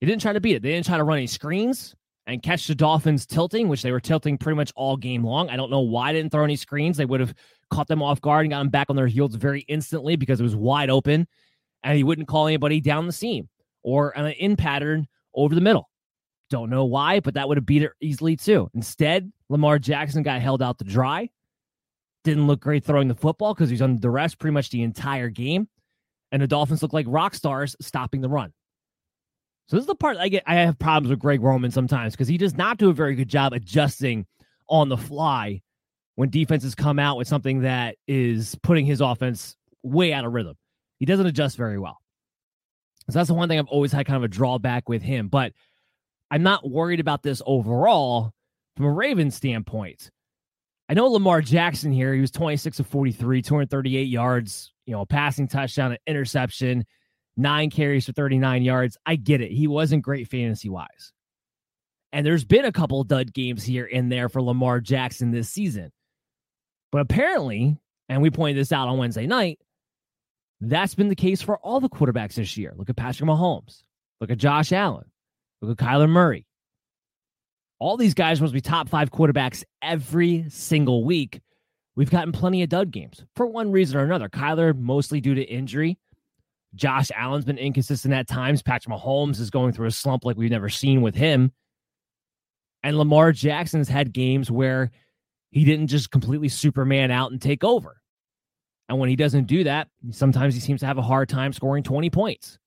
He didn't try to beat it. They didn't try to run any screens and catch the Dolphins tilting, which they were tilting pretty much all game long. I don't know why they didn't throw any screens. They would have caught them off guard and got them back on their heels very instantly because it was wide open and he wouldn't call anybody down the seam or an in pattern over the middle. Don't know why, but that would have beat it easily too. Instead, Lamar Jackson got held out to dry. Didn't look great throwing the football because he's under duress pretty much the entire game. And the Dolphins look like rock stars stopping the run. So this is the part I get. I have problems with Greg Roman sometimes because he does not do a very good job adjusting on the fly when defenses come out with something that is putting his offense way out of rhythm. He doesn't adjust very well. So that's the one thing I've always had kind of a drawback with him. But I'm not worried about this overall from a Ravens standpoint. I know Lamar Jackson here, he was 26 of 43, 238 yards, you know, a passing touchdown, an interception, nine carries for 39 yards. I get it. He wasn't great fantasy wise. And there's been a couple dud games here and there for Lamar Jackson this season. But apparently, and we pointed this out on Wednesday night, that's been the case for all the quarterbacks this year. Look at Patrick Mahomes. Look at Josh Allen. Look at Kyler Murray. All these guys must be top five quarterbacks every single week. We've gotten plenty of dud games for one reason or another. Kyler, mostly due to injury. Josh Allen's been inconsistent at times. Patrick Mahomes is going through a slump like we've never seen with him. And Lamar Jackson's had games where he didn't just completely Superman out and take over. And when he doesn't do that, sometimes he seems to have a hard time scoring 20 points.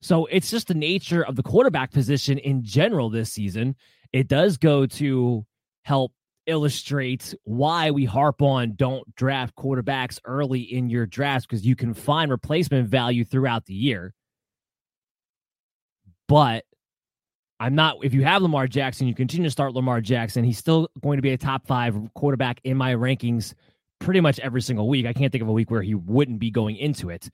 So it's just the nature of the quarterback position in general this season. It does go to help illustrate why we harp on don't draft quarterbacks early in your drafts because you can find replacement value throughout the year. But I'm not, if you have Lamar Jackson, you continue to start Lamar Jackson. He's still going to be a top five quarterback in my rankings pretty much every single week. I can't think of a week where he wouldn't be going into it.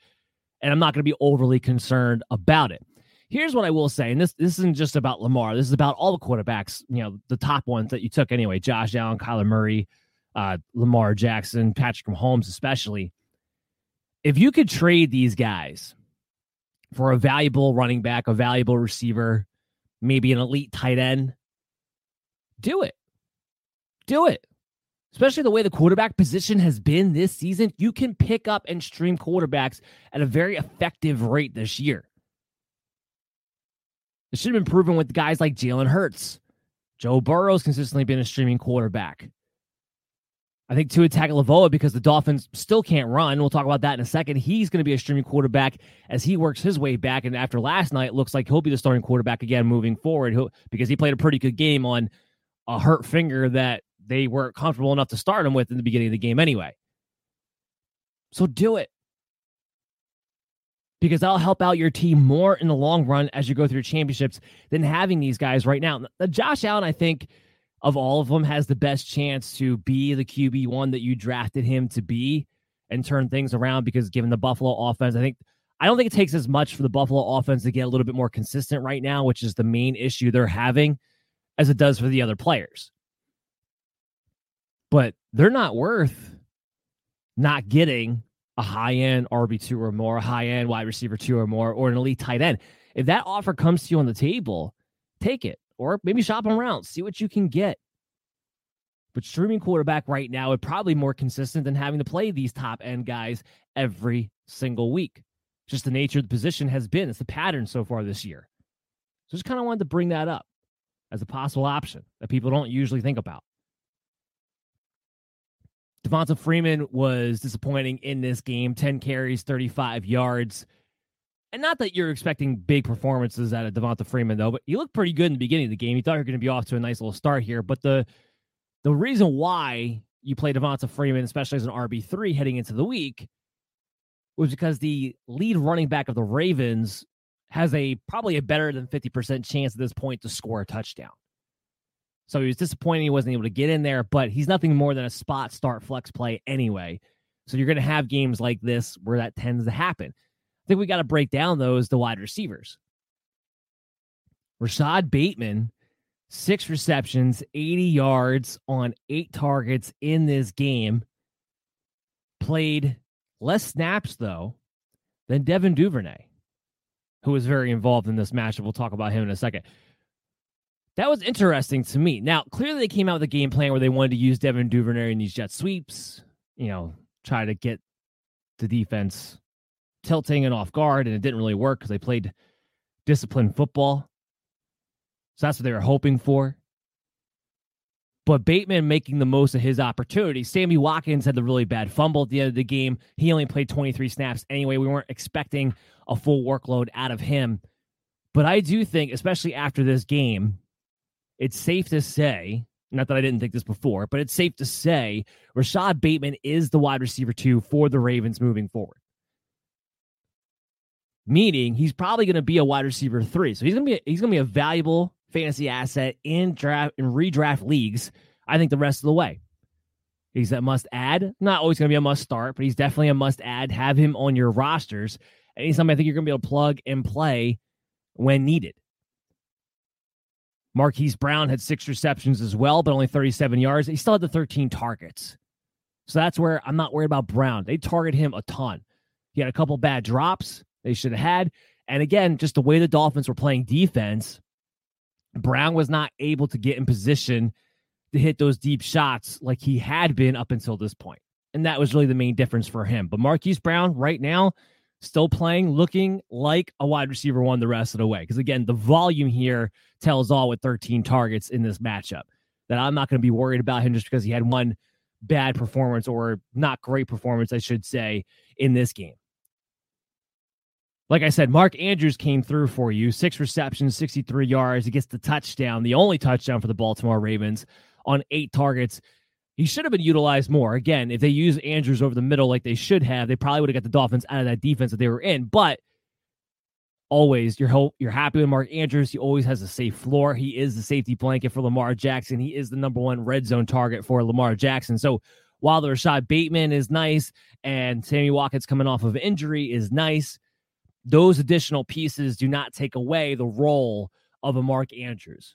And I'm not going to be overly concerned about it. Here's what I will say, and this this isn't just about Lamar. This is about all the quarterbacks, you know, the top ones that you took anyway. Josh Allen, Kyler Murray, uh, Lamar Jackson, Patrick Mahomes, especially. If you could trade these guys for a valuable running back, a valuable receiver, maybe an elite tight end, do it. Do it especially the way the quarterback position has been this season, you can pick up and stream quarterbacks at a very effective rate this year. It should have been proven with guys like Jalen Hurts. Joe Burrow's consistently been a streaming quarterback. I think to attack Tagovailoa, because the Dolphins still can't run. We'll talk about that in a second. He's going to be a streaming quarterback as he works his way back. And after last night, looks like he'll be the starting quarterback again moving forward because he played a pretty good game on a hurt finger that they weren't comfortable enough to start him with in the beginning of the game anyway. So do it. Because that'll help out your team more in the long run as you go through championships than having these guys right now. Now, Josh Allen, I think, of all of them, has the best chance to be the QB one that you drafted him to be and turn things around because given the Buffalo offense, I think I don't think it takes as much for the Buffalo offense to get a little bit more consistent right now, which is the main issue they're having, as it does for the other players but they're not worth not getting a high end RB2 or more, a high end wide receiver two or more, or an elite tight end. If that offer comes to you on the table, take it or maybe shop around, see what you can get. But streaming quarterback right now is probably more consistent than having to play these top end guys every single week. Just the nature of the position has been. It's the pattern so far this year. So just kind of wanted to bring that up as a possible option that people don't usually think about. Devonta Freeman was disappointing in this game 10 carries, 35 yards. And not that you're expecting big performances out of Devonta Freeman, though, but he looked pretty good in the beginning of the game. You thought you were going to be off to a nice little start here. But the the reason why you play Devonta Freeman, especially as an RB3 heading into the week, was because the lead running back of the Ravens has a probably a better than 50% chance at this point to score a touchdown. So he was disappointed he wasn't able to get in there, but he's nothing more than a spot start flex play anyway. So you're going to have games like this where that tends to happen. I think we got to break down those the wide receivers. Rashod Bateman, six receptions, 80 yards on eight targets in this game. Played less snaps, though, than Devin Duvernay, who was very involved in this matchup. We'll talk about him in a second. That was interesting to me. Now, clearly they came out with a game plan where they wanted to use Devin Duvernay in these jet sweeps, you know, try to get the defense tilting and off guard, and it didn't really work because they played disciplined football. So that's what they were hoping for. but Bateman making the most of his opportunity. Sammy Watkins had the really bad fumble at the end of the game. He only played 23 snaps anyway. We weren't expecting a full workload out of him. But I do think, especially after this game, it's safe to say, not that I didn't think this before, but it's safe to say Rashod Bateman is the wide receiver two for the Ravens moving forward. Meaning he's probably going to be a wide receiver three. So he's going to be a, he's going to be a valuable fantasy asset in draft in redraft leagues. I think the rest of the way. He's a must add. Not always going to be a must start, but he's definitely a must add. Have him on your rosters. And he's something I think you're going to be able to plug and play when needed. Marquise Brown had six receptions as well, but only 37 yards. He still had the 13 targets. So that's where I'm not worried about Brown. They target him a ton. He had a couple bad drops they should have had. And again, just the way the Dolphins were playing defense, Brown was not able to get in position to hit those deep shots like he had been up until this point. And that was really the main difference for him. But Marquise Brown, right now, still playing, looking like a wide receiver one the rest of the way. Because again, the volume here tells all with 13 targets in this matchup. That I'm not going to be worried about him just because he had one bad performance or not great performance, I should say, in this game. Like I said, Mark Andrews came through for you. Six receptions, 63 yards. He gets the touchdown, the only touchdown for the Baltimore Ravens on eight targets. He should have been utilized more. Again, if they use Andrews over the middle like they should have, they probably would have got the Dolphins out of that defense that they were in. But always, you're you're happy with Mark Andrews. He always has a safe floor. He is the safety blanket for Lamar Jackson. He is the number one red zone target for Lamar Jackson. So while the Rashod Bateman is nice and Sammy Watkins coming off of injury is nice, those additional pieces do not take away the role of a Mark Andrews.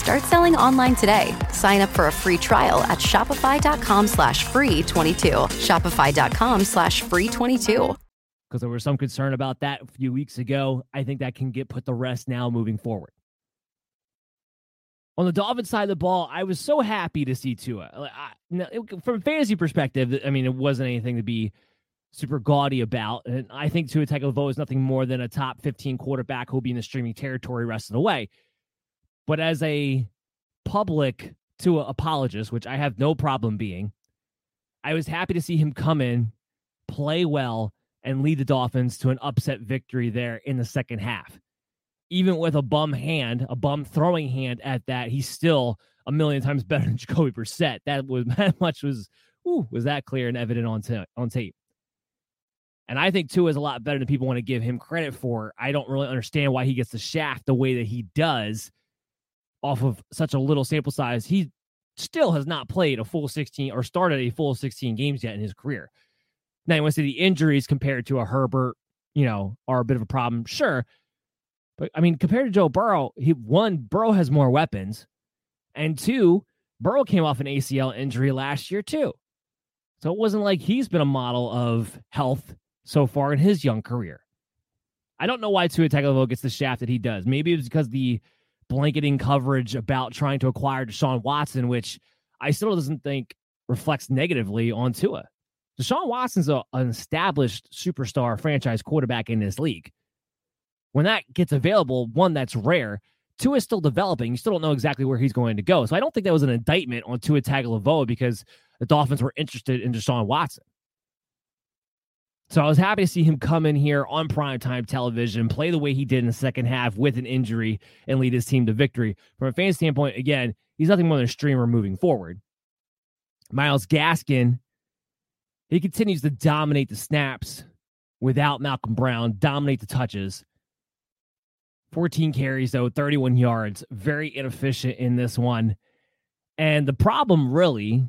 Start selling online today. Sign up for a free trial at shopify.com slash free 22. Shopify.com slash free 22.
Because there was some concern about that a few weeks ago. I think that can get put to rest now moving forward. On the Dolphins side of the ball, I was so happy to see Tua. I, from a fantasy perspective, I mean, it wasn't anything to be super gaudy about. And I think Tua Tagovailoa is nothing more than a top 15 quarterback who'll be in the streaming territory rest of the way. But as a public Tua apologist, which I have no problem being, I was happy to see him come in, play well, and lead the Dolphins to an upset victory there in the second half even with a bum hand, a bum throwing hand at that, he's still a million times (laughs) better than Jacoby Brissett. That was (laughs) that much was ooh, was that clear and evident on t- on tape. And I think Tua is a lot better than people want to give him credit for. I don't really understand why he gets the shaft the way that he does off of such a little sample size. He still has not played a full 16 or started a full 16 games yet in his career. Now, you want to say the injuries compared to a Herbert, you know, are a bit of a problem. Sure. But I mean, compared to Joe Burrow, he one Burrow has more weapons, and two, Burrow came off an ACL injury last year too. So it wasn't like he's been a model of health so far in his young career. I don't know why Tua Tagovailoa gets the shaft that he does. Maybe it's because the blanketing coverage about trying to acquire Deshaun Watson, which I still doesn't think reflects negatively on Tua. Deshaun Watson's a, an established superstar franchise quarterback in this league. When that gets available, one that's rare. Tua is still developing. You still don't know exactly where he's going to go. So I don't think that was an indictment on Tua Tagovailoa because the Dolphins were interested in Deshaun Watson. So I was happy to see him come in here on primetime television, play the way he did in the second half with an injury, and lead his team to victory. From a fan standpoint, again, he's nothing more than a streamer moving forward. Myles Gaskin, he continues to dominate the snaps without Malcolm Brown, dominate the touches. 14 carries, though, 31 yards. Very inefficient in this one. And the problem really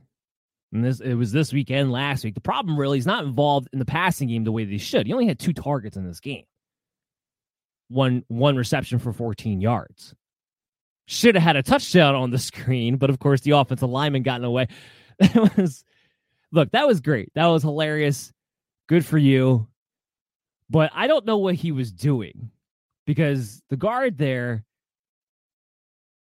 and this it was this weekend last week. The problem really is not involved in the passing game the way they should. He only had two targets in this game. One one reception for 14 yards. Should have had a touchdown on the screen, but of course the offensive lineman got in the way. (laughs) That was look, that was great. That was hilarious. Good for you. But I don't know what he was doing because the guard there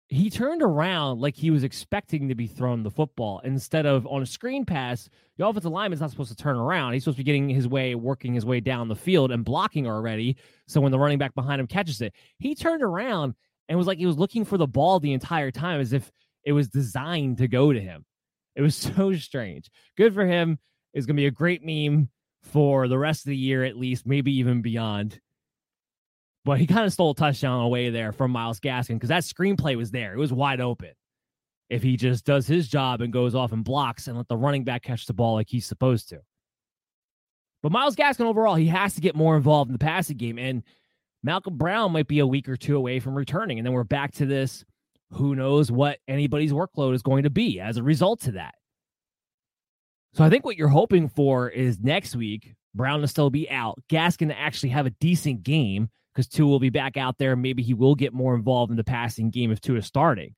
he turned around like he was expecting to be thrown the football instead of on a screen pass. The offensive lineman's not supposed to turn around. He's supposed to be getting his way, working his way down the field and blocking already. So when the running back behind him catches it, he turned around and was like he was looking for the ball the entire time as if it was designed to go to him. It was (laughs) so strange. Good for him. It's going to be a great meme for the rest of the year, at least, maybe even beyond. But he kind of stole a touchdown away there from Myles Gaskin because that screenplay was there. It was wide open. If he just does his job and goes off and blocks and let the running back catch the ball like he's supposed to. But Myles Gaskin overall, he has to get more involved in the passing game. And Malcolm Brown might be a week or two away from returning. And then we're back to this who knows what anybody's workload is going to be as a result to that. So I think what you're hoping for is next week, Brown to still be out, Gaskin to actually have a decent game because Tua will be back out there. Maybe he will get more involved in the passing game if Tua is starting.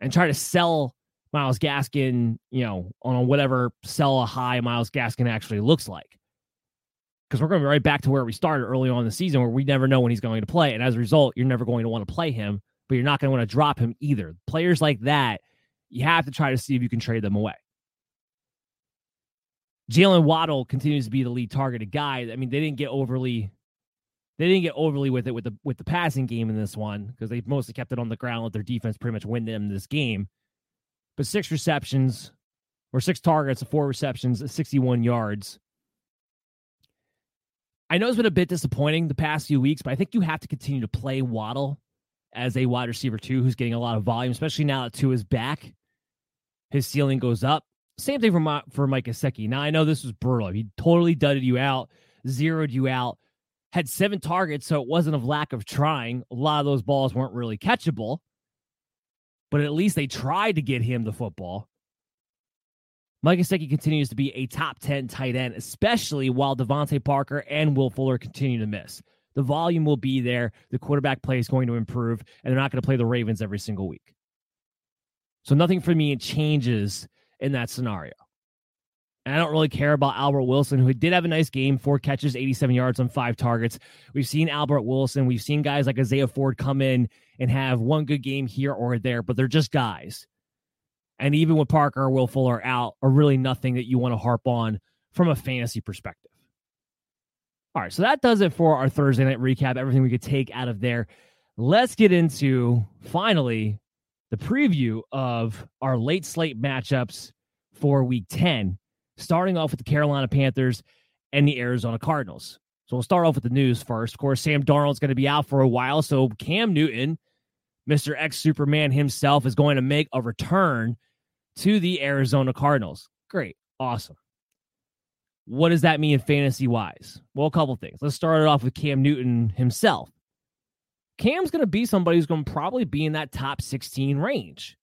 And try to sell Myles Gaskin, you know, on whatever sell a high Myles Gaskin actually looks like. Because we're going to be right back to where we started early on in the season where we never know when he's going to play. And as a result, you're never going to want to play him, but you're not going to want to drop him either. Players like that, you have to try to see if you can trade them away. Jaylen Waddle continues to be the lead targeted guy. I mean, they didn't get overly they didn't get overly with it with the with the passing game in this one because they mostly kept it on the ground. Let their defense pretty much win them this game. But six receptions or six targets, four receptions, 61 yards. I know it's been a bit disappointing the past few weeks, but I think you have to continue to play Waddle as a wide receiver too, who's getting a lot of volume, especially now that Tua is back. His ceiling goes up. Same thing for my, for Mike Gesicki. Now I know this was brutal. He totally dudded you out, zeroed you out had seven targets, so it wasn't of lack of trying. A lot of those balls weren't really catchable, but at least they tried to get him the football. Mike Gesicki continues to be a top 10 tight end, especially while DeVante Parker and Will Fuller continue to miss. The volume will be there. The quarterback play is going to improve, and they're not going to play the Ravens every single week. So nothing for me changes in that scenario. And I don't really care about Albert Wilson, who did have a nice game, four catches, 87 yards on five targets. We've seen Albert Wilson. We've seen guys like Isaiah Ford come in and have one good game here or there, but they're just guys. And even with Parker or Will Fuller out, are really nothing that you want to harp on from a fantasy perspective. All right, so that does it for our Thursday night recap. Everything we could take out of there. Let's get into finally the preview of our late slate matchups for week 10 starting off with the Carolina Panthers and the Arizona Cardinals. So we'll start off with the news first. Of course, Sam Darnold's going to be out for a while. So Cam Newton, Mr. X Superman himself, is going to make a return to the Arizona Cardinals. Great. Awesome. What does that mean fantasy wise? Well, a couple things. Let's start it off with Cam Newton himself. Cam's going to be somebody who's going to probably be in that top 16 range.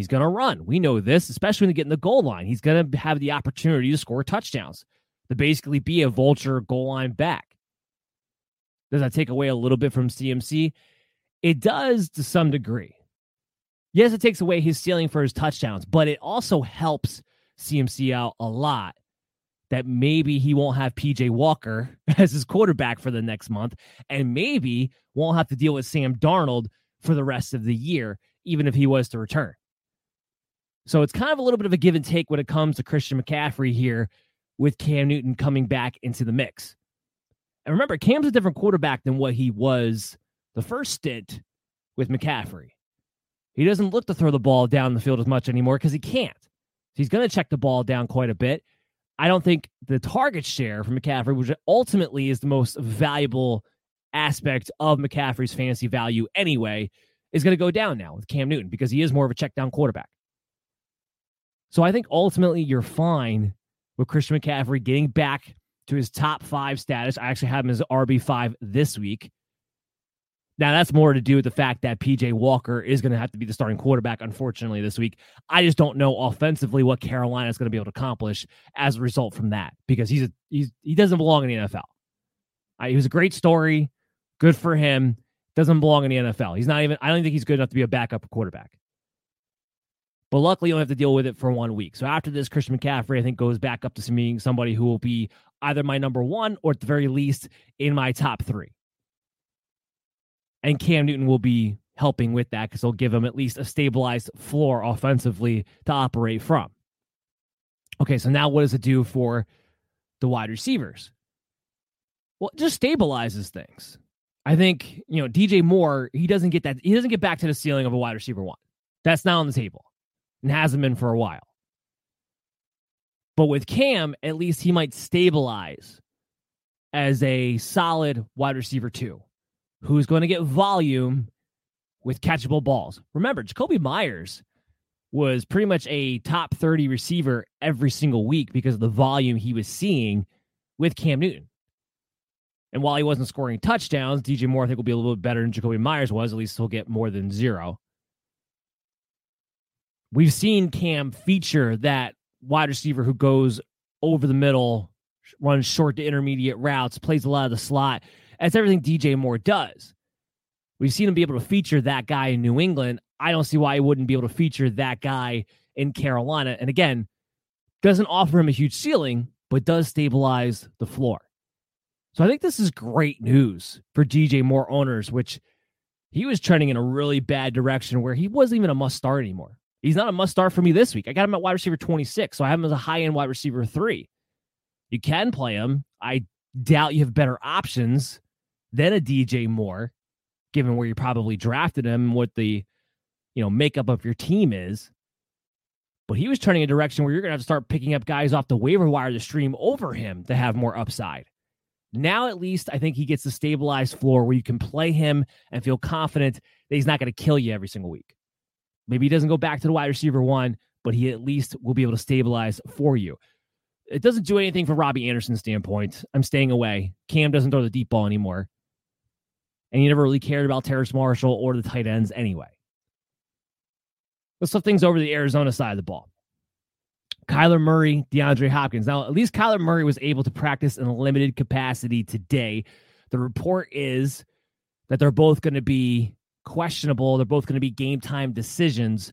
He's going to run. We know this, especially when they get in the goal line. He's going to have the opportunity to score touchdowns, to basically be a vulture goal line back. Does that take away a little bit from CMC? It does to some degree. Yes, it takes away his ceiling for his touchdowns, but it also helps CMC out a lot that maybe he won't have PJ Walker (laughs) as his quarterback for the next month, and maybe won't have to deal with Sam Darnold for the rest of the year, even if he was to return. So it's kind of a little bit of a give and take when it comes to Christian McCaffrey here with Cam Newton coming back into the mix. And remember, Cam's a different quarterback than what he was the first stint with McCaffrey. He doesn't look to throw the ball down the field as much anymore because he can't. He's going to check the ball down quite a bit. I don't think the target share for McCaffrey, which ultimately is the most valuable aspect of McCaffrey's fantasy value anyway, is going to go down now with Cam Newton because he is more of a check down quarterback. So I think ultimately you're fine with Christian McCaffrey getting back to his top five status. I actually have him as RB5 this week. Now, that's more to do with the fact that PJ Walker is going to have to be the starting quarterback, unfortunately, this week. I just don't know offensively what Carolina is going to be able to accomplish as a result from that because he's, a, he's he doesn't belong in the NFL. Uh, he was a great story. Good for him. Doesn't belong in the NFL. He's not even, I don't think he's good enough to be a backup quarterback. But luckily, you don't have to deal with it for one week. So after this, Christian McCaffrey, I think, goes back up to being somebody who will be either my number one or at the very least in my top three. And Cam Newton will be helping with that because they'll give him at least a stabilized floor offensively to operate from. Okay, so now what does it do for the wide receivers? Well, it just stabilizes things. I think, you know, DJ Moore, he doesn't get that, he doesn't get back to the ceiling of a wide receiver one. That's not on the table and hasn't been for a while. But with Cam, at least he might stabilize as a solid wide receiver too, who's going to get volume with catchable balls. Remember, Jakobi Meyers was pretty much a top 30 receiver every single week because of the volume he was seeing with Cam Newton. And while he wasn't scoring touchdowns, DJ Moore I think will be a little bit better than Jakobi Meyers was. At least he'll get more than zero. We've seen Cam feature that wide receiver who goes over the middle, runs short to intermediate routes, plays a lot of the slot. That's everything DJ Moore does. We've seen him be able to feature that guy in New England. I don't see why he wouldn't be able to feature that guy in Carolina. And again, doesn't offer him a huge ceiling, but does stabilize the floor. So I think this is great news for DJ Moore owners, which he was trending in a really bad direction where he wasn't even a must start anymore. He's not a must start for me this week. I got him at wide receiver 26, so I have him as a high end wide receiver three. You can play him. I doubt you have better options than a DJ Moore, given where you probably drafted him and what the you know makeup of your team is. But he was turning a direction where you're to have to start picking up guys off the waiver wire to stream over him to have more upside. Now, at least, I think he gets a stabilized floor where you can play him and feel confident that he's not going to kill you every single week. Maybe he doesn't go back to the wide receiver one, but he at least will be able to stabilize for you. It doesn't do anything from Robby Anderson's standpoint. I'm staying away. Cam doesn't throw the deep ball anymore. And he never really cared about Terrace Marshall or the tight ends anyway. Let's flip things over to the Arizona side of the ball. Kyler Murray, DeAndre Hopkins. Now, at least Kyler Murray was able to practice in a limited capacity today. The report is that they're both going to be questionable. They're both going to be game time decisions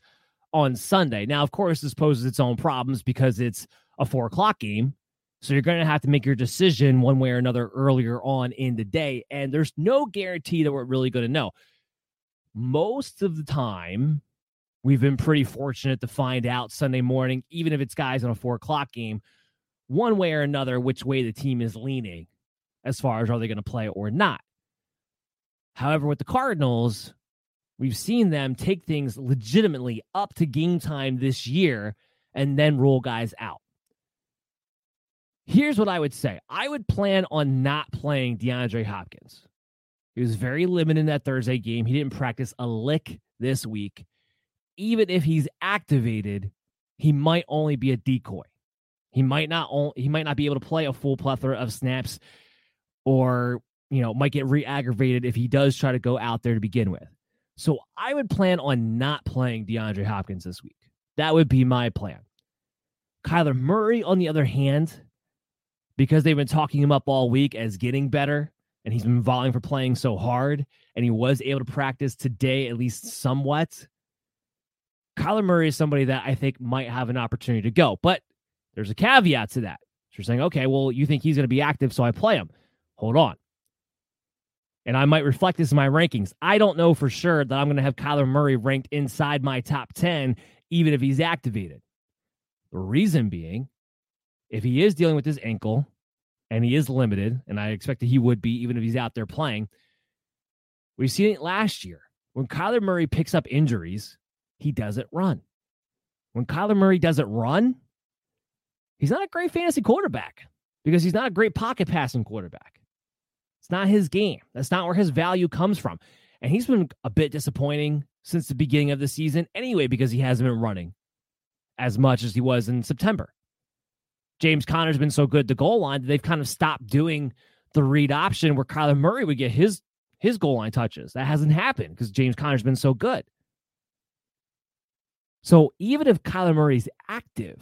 on Sunday. Now, of course, this poses its own problems because it's a four o'clock game. So you're going to have to make your decision one way or another earlier on in the day. And there's no guarantee that we're really going to know. Most of the time, we've been pretty fortunate to find out Sunday morning, even if it's guys on a four o'clock game, one way or another, which way the team is leaning as far as are they going to play or not. However, with the Cardinals, We've seen them take things legitimately up to game time this year and then roll guys out. Here's what I would say I would plan on not playing DeAndre Hopkins. He was very limited in that Thursday game. He didn't practice a lick this week. Even if he's activated, he might only be a decoy. He might not only, he might not be able to play a full plethora of snaps or, you know, might get re-aggravated if he does try to go out there to begin with. So I would plan on not playing DeAndre Hopkins this week. That would be my plan. Kyler Murray, on the other hand, because they've been talking him up all week as getting better, and he's been volleying for playing so hard, and he was able to practice today at least somewhat. Kyler Murray is somebody that I think might have an opportunity to go, but there's a caveat to that. So you're saying, okay, well, you think he's going to be active, so I play him. Hold on and I might reflect this in my rankings. I don't know for sure that I'm going to have Kyler Murray ranked inside my top 10, even if he's activated. The reason being, if he is dealing with his ankle and he is limited, and I expect that he would be even if he's out there playing, we've seen it last year. When Kyler Murray picks up injuries, he doesn't run. When Kyler Murray doesn't run, he's not a great fantasy quarterback because he's not a great pocket passing quarterback. It's not his game. That's not where his value comes from. And he's been a bit disappointing since the beginning of the season anyway because he hasn't been running as much as he was in September. James Conner's been so good the goal line that they've kind of stopped doing the read option where Kyler Murray would get his his goal line touches. That hasn't happened because James Conner's been so good. So even if Kyler Murray's active,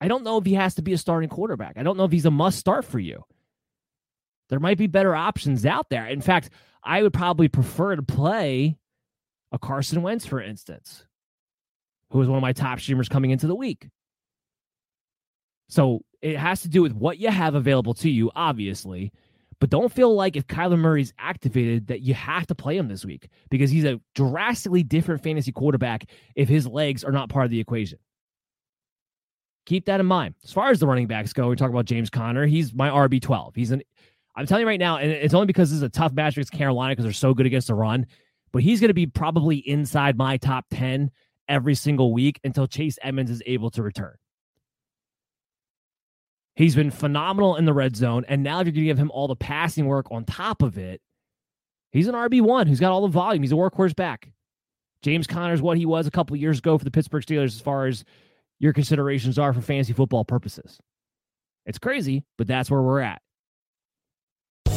I don't know if he has to be a starting quarterback. I don't know if he's a must start for you. There might be better options out there. In fact, I would probably prefer to play a Carson Wentz, for instance, who was one of my top streamers coming into the week. So it has to do with what you have available to you, obviously. But don't feel like if Kyler Murray's activated that you have to play him this week because he's a drastically different fantasy quarterback if his legs are not part of the equation. Keep that in mind. As far as the running backs go, we talk about James Conner. He's my RB12. He's an I'm telling you right now, and it's only because this is a tough match against Carolina because they're so good against the run, but he's going to be probably inside my top 10 every single week until Chase Edmonds is able to return. He's been phenomenal in the red zone. And now, if you're going to give him all the passing work on top of it, he's an RB1 who's got all the volume. He's a workhorse back. James Conner's what he was a couple years ago for the Pittsburgh Steelers as far as your considerations are for fantasy football purposes. It's crazy, but that's where we're at.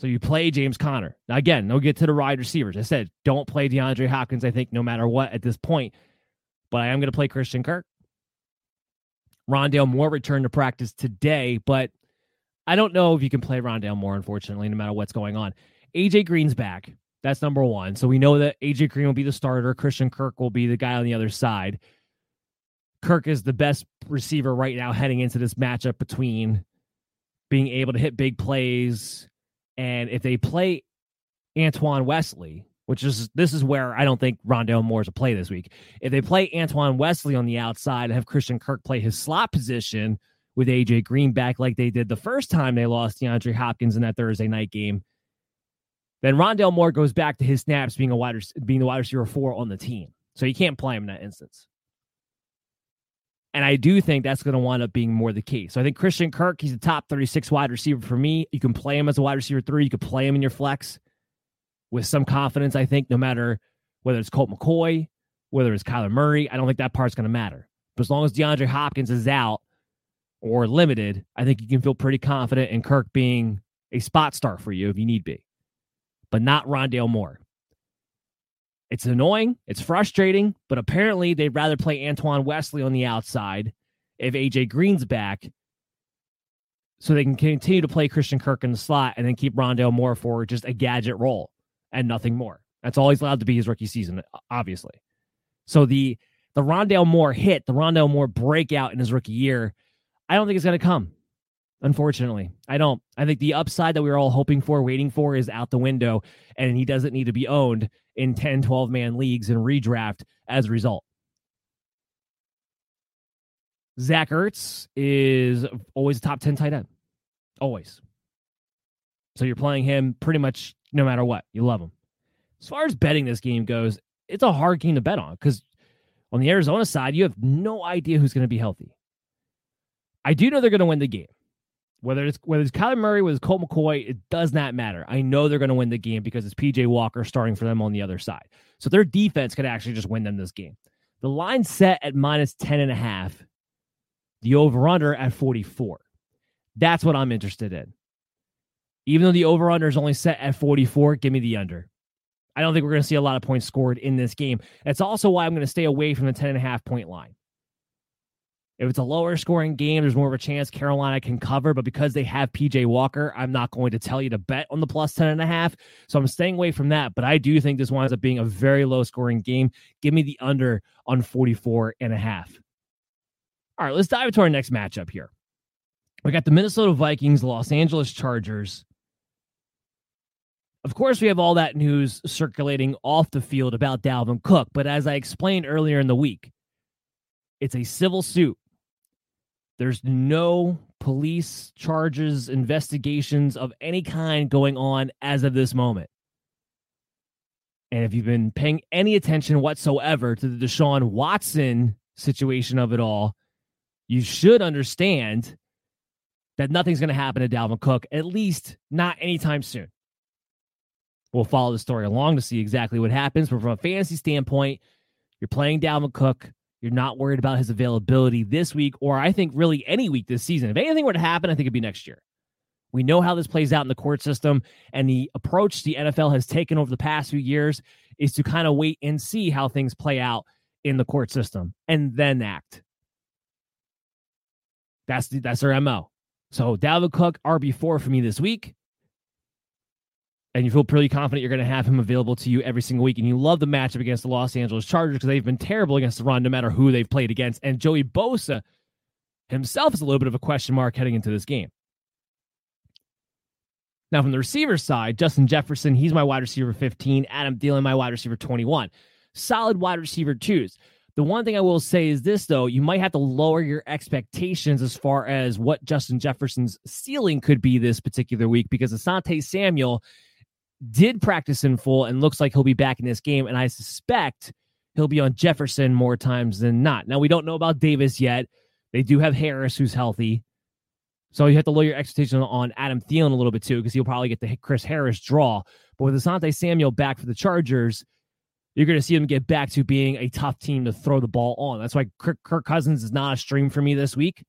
So you play James Conner. Now, again, no get to the wide receivers. I said don't play DeAndre Hopkins, I think, no matter what at this point. But I am going to play Christian Kirk. Rondale Moore returned to practice today, but I don't know if you can play Rondale Moore, unfortunately, no matter what's going on. AJ Green's back. That's number one. So we know that AJ Green will be the starter. Christian Kirk will be the guy on the other side. Kirk is the best receiver right now heading into this matchup between being able to hit big plays. And if they play Antoine Wesley, which is this is where I don't think Rondale Moore's a play this week. If they play Antoine Wesley on the outside and have Christian Kirk play his slot position with AJ Green back like they did the first time they lost DeAndre Hopkins in that Thursday night game, then Rondale Moore goes back to his snaps being a wide being the wide receiver four on the team. So you can't play him in that instance. And I do think that's going to wind up being more the case. So I think Christian Kirk, he's a top 36 wide receiver for me. You can play him as a wide receiver three. You could play him in your flex with some confidence, I think, no matter whether it's Colt McCoy, whether it's Kyler Murray. I don't think that part's going to matter. But as long as DeAndre Hopkins is out or limited, I think you can feel pretty confident in Kirk being a spot start for you if you need be, but not Rondale Moore. It's annoying. It's frustrating, but apparently they'd rather play Antoine Wesley on the outside if AJ Green's back so they can continue to play Christian Kirk in the slot and then keep Rondale Moore for just a gadget role and nothing more. That's all he's allowed to be his rookie season, obviously. So the the Rondale Moore hit, the Rondale Moore breakout in his rookie year, I don't think it's going to come. Unfortunately, I don't. I think the upside that we were all hoping for, waiting for, is out the window, and he doesn't need to be owned in 10, 12 man leagues and redraft as a result. Zach Ertz is always a top 10 tight end. Always. So you're playing him pretty much no matter what. You love him. As far as betting this game goes, it's a hard game to bet on because on the Arizona side, you have no idea who's going to be healthy. I do know they're going to win the game. Whether it's whether it's Kyler Murray, it's Colt McCoy, it does not matter. I know they're going to win the game because it's PJ Walker starting for them on the other side. So their defense could actually just win them this game. The line set at minus 10 and a half, the over under at 44. That's what I'm interested in. Even though the over under is only set at 44, give me the under. I don't think we're going to see a lot of points scored in this game. That's also why I'm going to stay away from the 10 and a half point line. If it's a lower scoring game, there's more of a chance Carolina can cover. But because they have PJ Walker, I'm not going to tell you to bet on the plus 10 and a half. So I'm staying away from that. But I do think this winds up being a very low scoring game. Give me the under on 44 and a half. All right, let's dive into our next matchup here. We got the Minnesota Vikings, Los Angeles Chargers. Of course, we have all that news circulating off the field about Dalvin Cook. But as I explained earlier in the week, it's a civil suit there's no police charges, investigations of any kind going on as of this moment. And if you've been paying any attention whatsoever to the Deshaun Watson situation of it all, you should understand that nothing's going to happen to Dalvin Cook, at least not anytime soon. We'll follow the story along to see exactly what happens. But from a fantasy standpoint, you're playing Dalvin Cook. You're not worried about his availability this week, or I think really any week this season. If anything were to happen, I think it'd be next year. We know how this plays out in the court system, and the approach the NFL has taken over the past few years is to kind of wait and see how things play out in the court system and then act. That's the, that's their MO. So Dalvin Cook, RB4 for me this week and you feel pretty confident you're going to have him available to you every single week. And you love the matchup against the Los Angeles Chargers because they've been terrible against the run no matter who they've played against. And Joey Bosa himself is a little bit of a question mark heading into this game. Now, from the receiver side, Justin Jefferson, he's my wide receiver 15. Adam Thielen, my wide receiver 21. Solid wide receiver twos. The one thing I will say is this, though, you might have to lower your expectations as far as what Justin Jefferson's ceiling could be this particular week because Asante Samuel did practice in full and looks like he'll be back in this game. And I suspect he'll be on Jefferson more times than not. Now, we don't know about Davis yet. They do have Harris, who's healthy. So you have to lower your expectation on Adam Thielen a little bit too, because he'll probably get the Chris Harris draw. But with Asante Samuel back for the Chargers, you're going to see them get back to being a tough team to throw the ball on. That's why Kirk, Cousins is not a stream for me this week.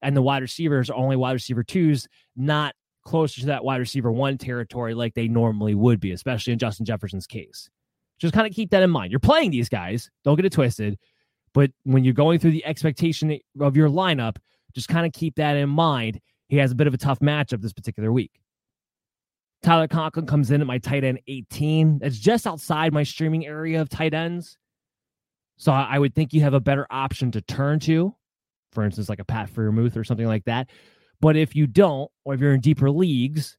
And the wide receivers are only wide receiver twos, not closer to that wide receiver one territory like they normally would be, especially in Justin Jefferson's case. Just kind of keep that in mind. You're playing these guys, don't get it twisted. But when you're going through the expectation of your lineup, just kind of keep that in mind. He has a bit of a tough matchup this particular week. Tyler Conklin comes in at my tight end 18. That's just outside my streaming area of tight ends. So I would think you have a better option to turn to, for instance, like a Pat Freiermuth or something like that. But if you don't, or if you're in deeper leagues,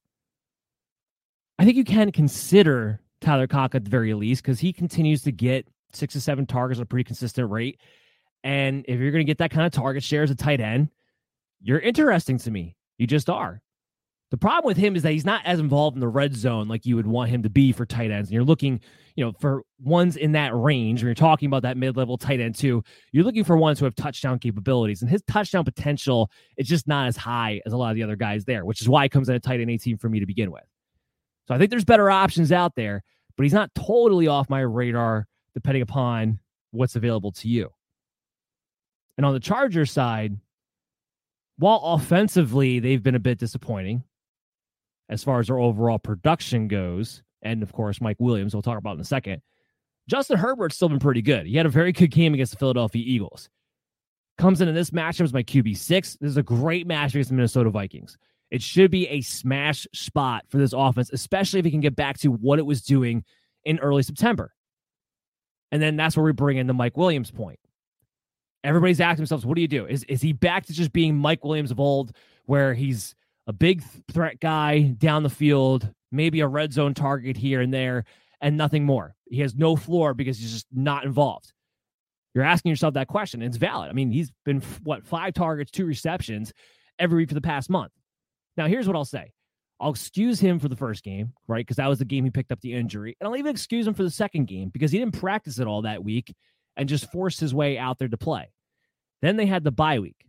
I think you can consider Tyler Cock at the very least because he continues to get six to seven targets at a pretty consistent rate. And if you're going to get that kind of target share as a tight end, you're interesting to me. You just are. The problem with him is that he's not as involved in the red zone like you would want him to be for tight ends. And you're looking, you know, for ones in that range. When you're talking about that mid-level tight end too, you're looking for ones who have touchdown capabilities. And his touchdown potential is just not as high as a lot of the other guys there, which is why he comes in a tight end 18 for me to begin with. So I think there's better options out there, but he's not totally off my radar depending upon what's available to you. And on the Charger side, while offensively they've been a bit disappointing, as far as their overall production goes. And of course, Mike Williams, we'll talk about in a second. Justin Herbert's still been pretty good. He had a very good game against the Philadelphia Eagles. Comes into this matchup as my QB6. This is a great match against the Minnesota Vikings. It should be a smash spot for this offense, especially if he can get back to what it was doing in early September. And then that's where we bring in the Mike Williams point. Everybody's asking themselves, what do you do? Is, is he back to just being Mike Williams of old, where he's a big threat guy down the field, maybe a red zone target here and there, and nothing more. He has no floor because he's just not involved. You're asking yourself that question. It's valid. I mean, he's been what five targets, two receptions every week for the past month. Now, here's what I'll say. I'll excuse him for the first game, right? Because that was the game he picked up the injury. And I'll even excuse him for the second game because he didn't practice it all that week and just forced his way out there to play. Then they had the bye week.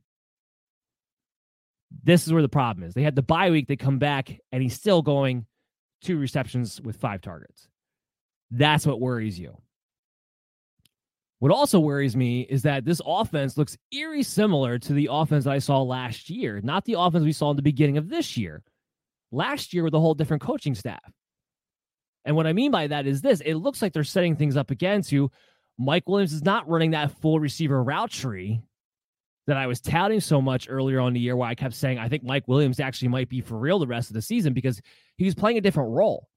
This is where the problem is. They had the bye week, they come back, and he's still going two receptions with five targets. That's what worries you. What also worries me is that this offense looks eerie similar to the offense that I saw last year, not the offense we saw in the beginning of this year. Last year with a whole different coaching staff. And what I mean by that is this it looks like they're setting things up against you. Mike Williams is not running that full receiver route tree that I was touting so much earlier on the year, where I kept saying I think Mike Williams actually might be for real the rest of the season because he was playing a different role.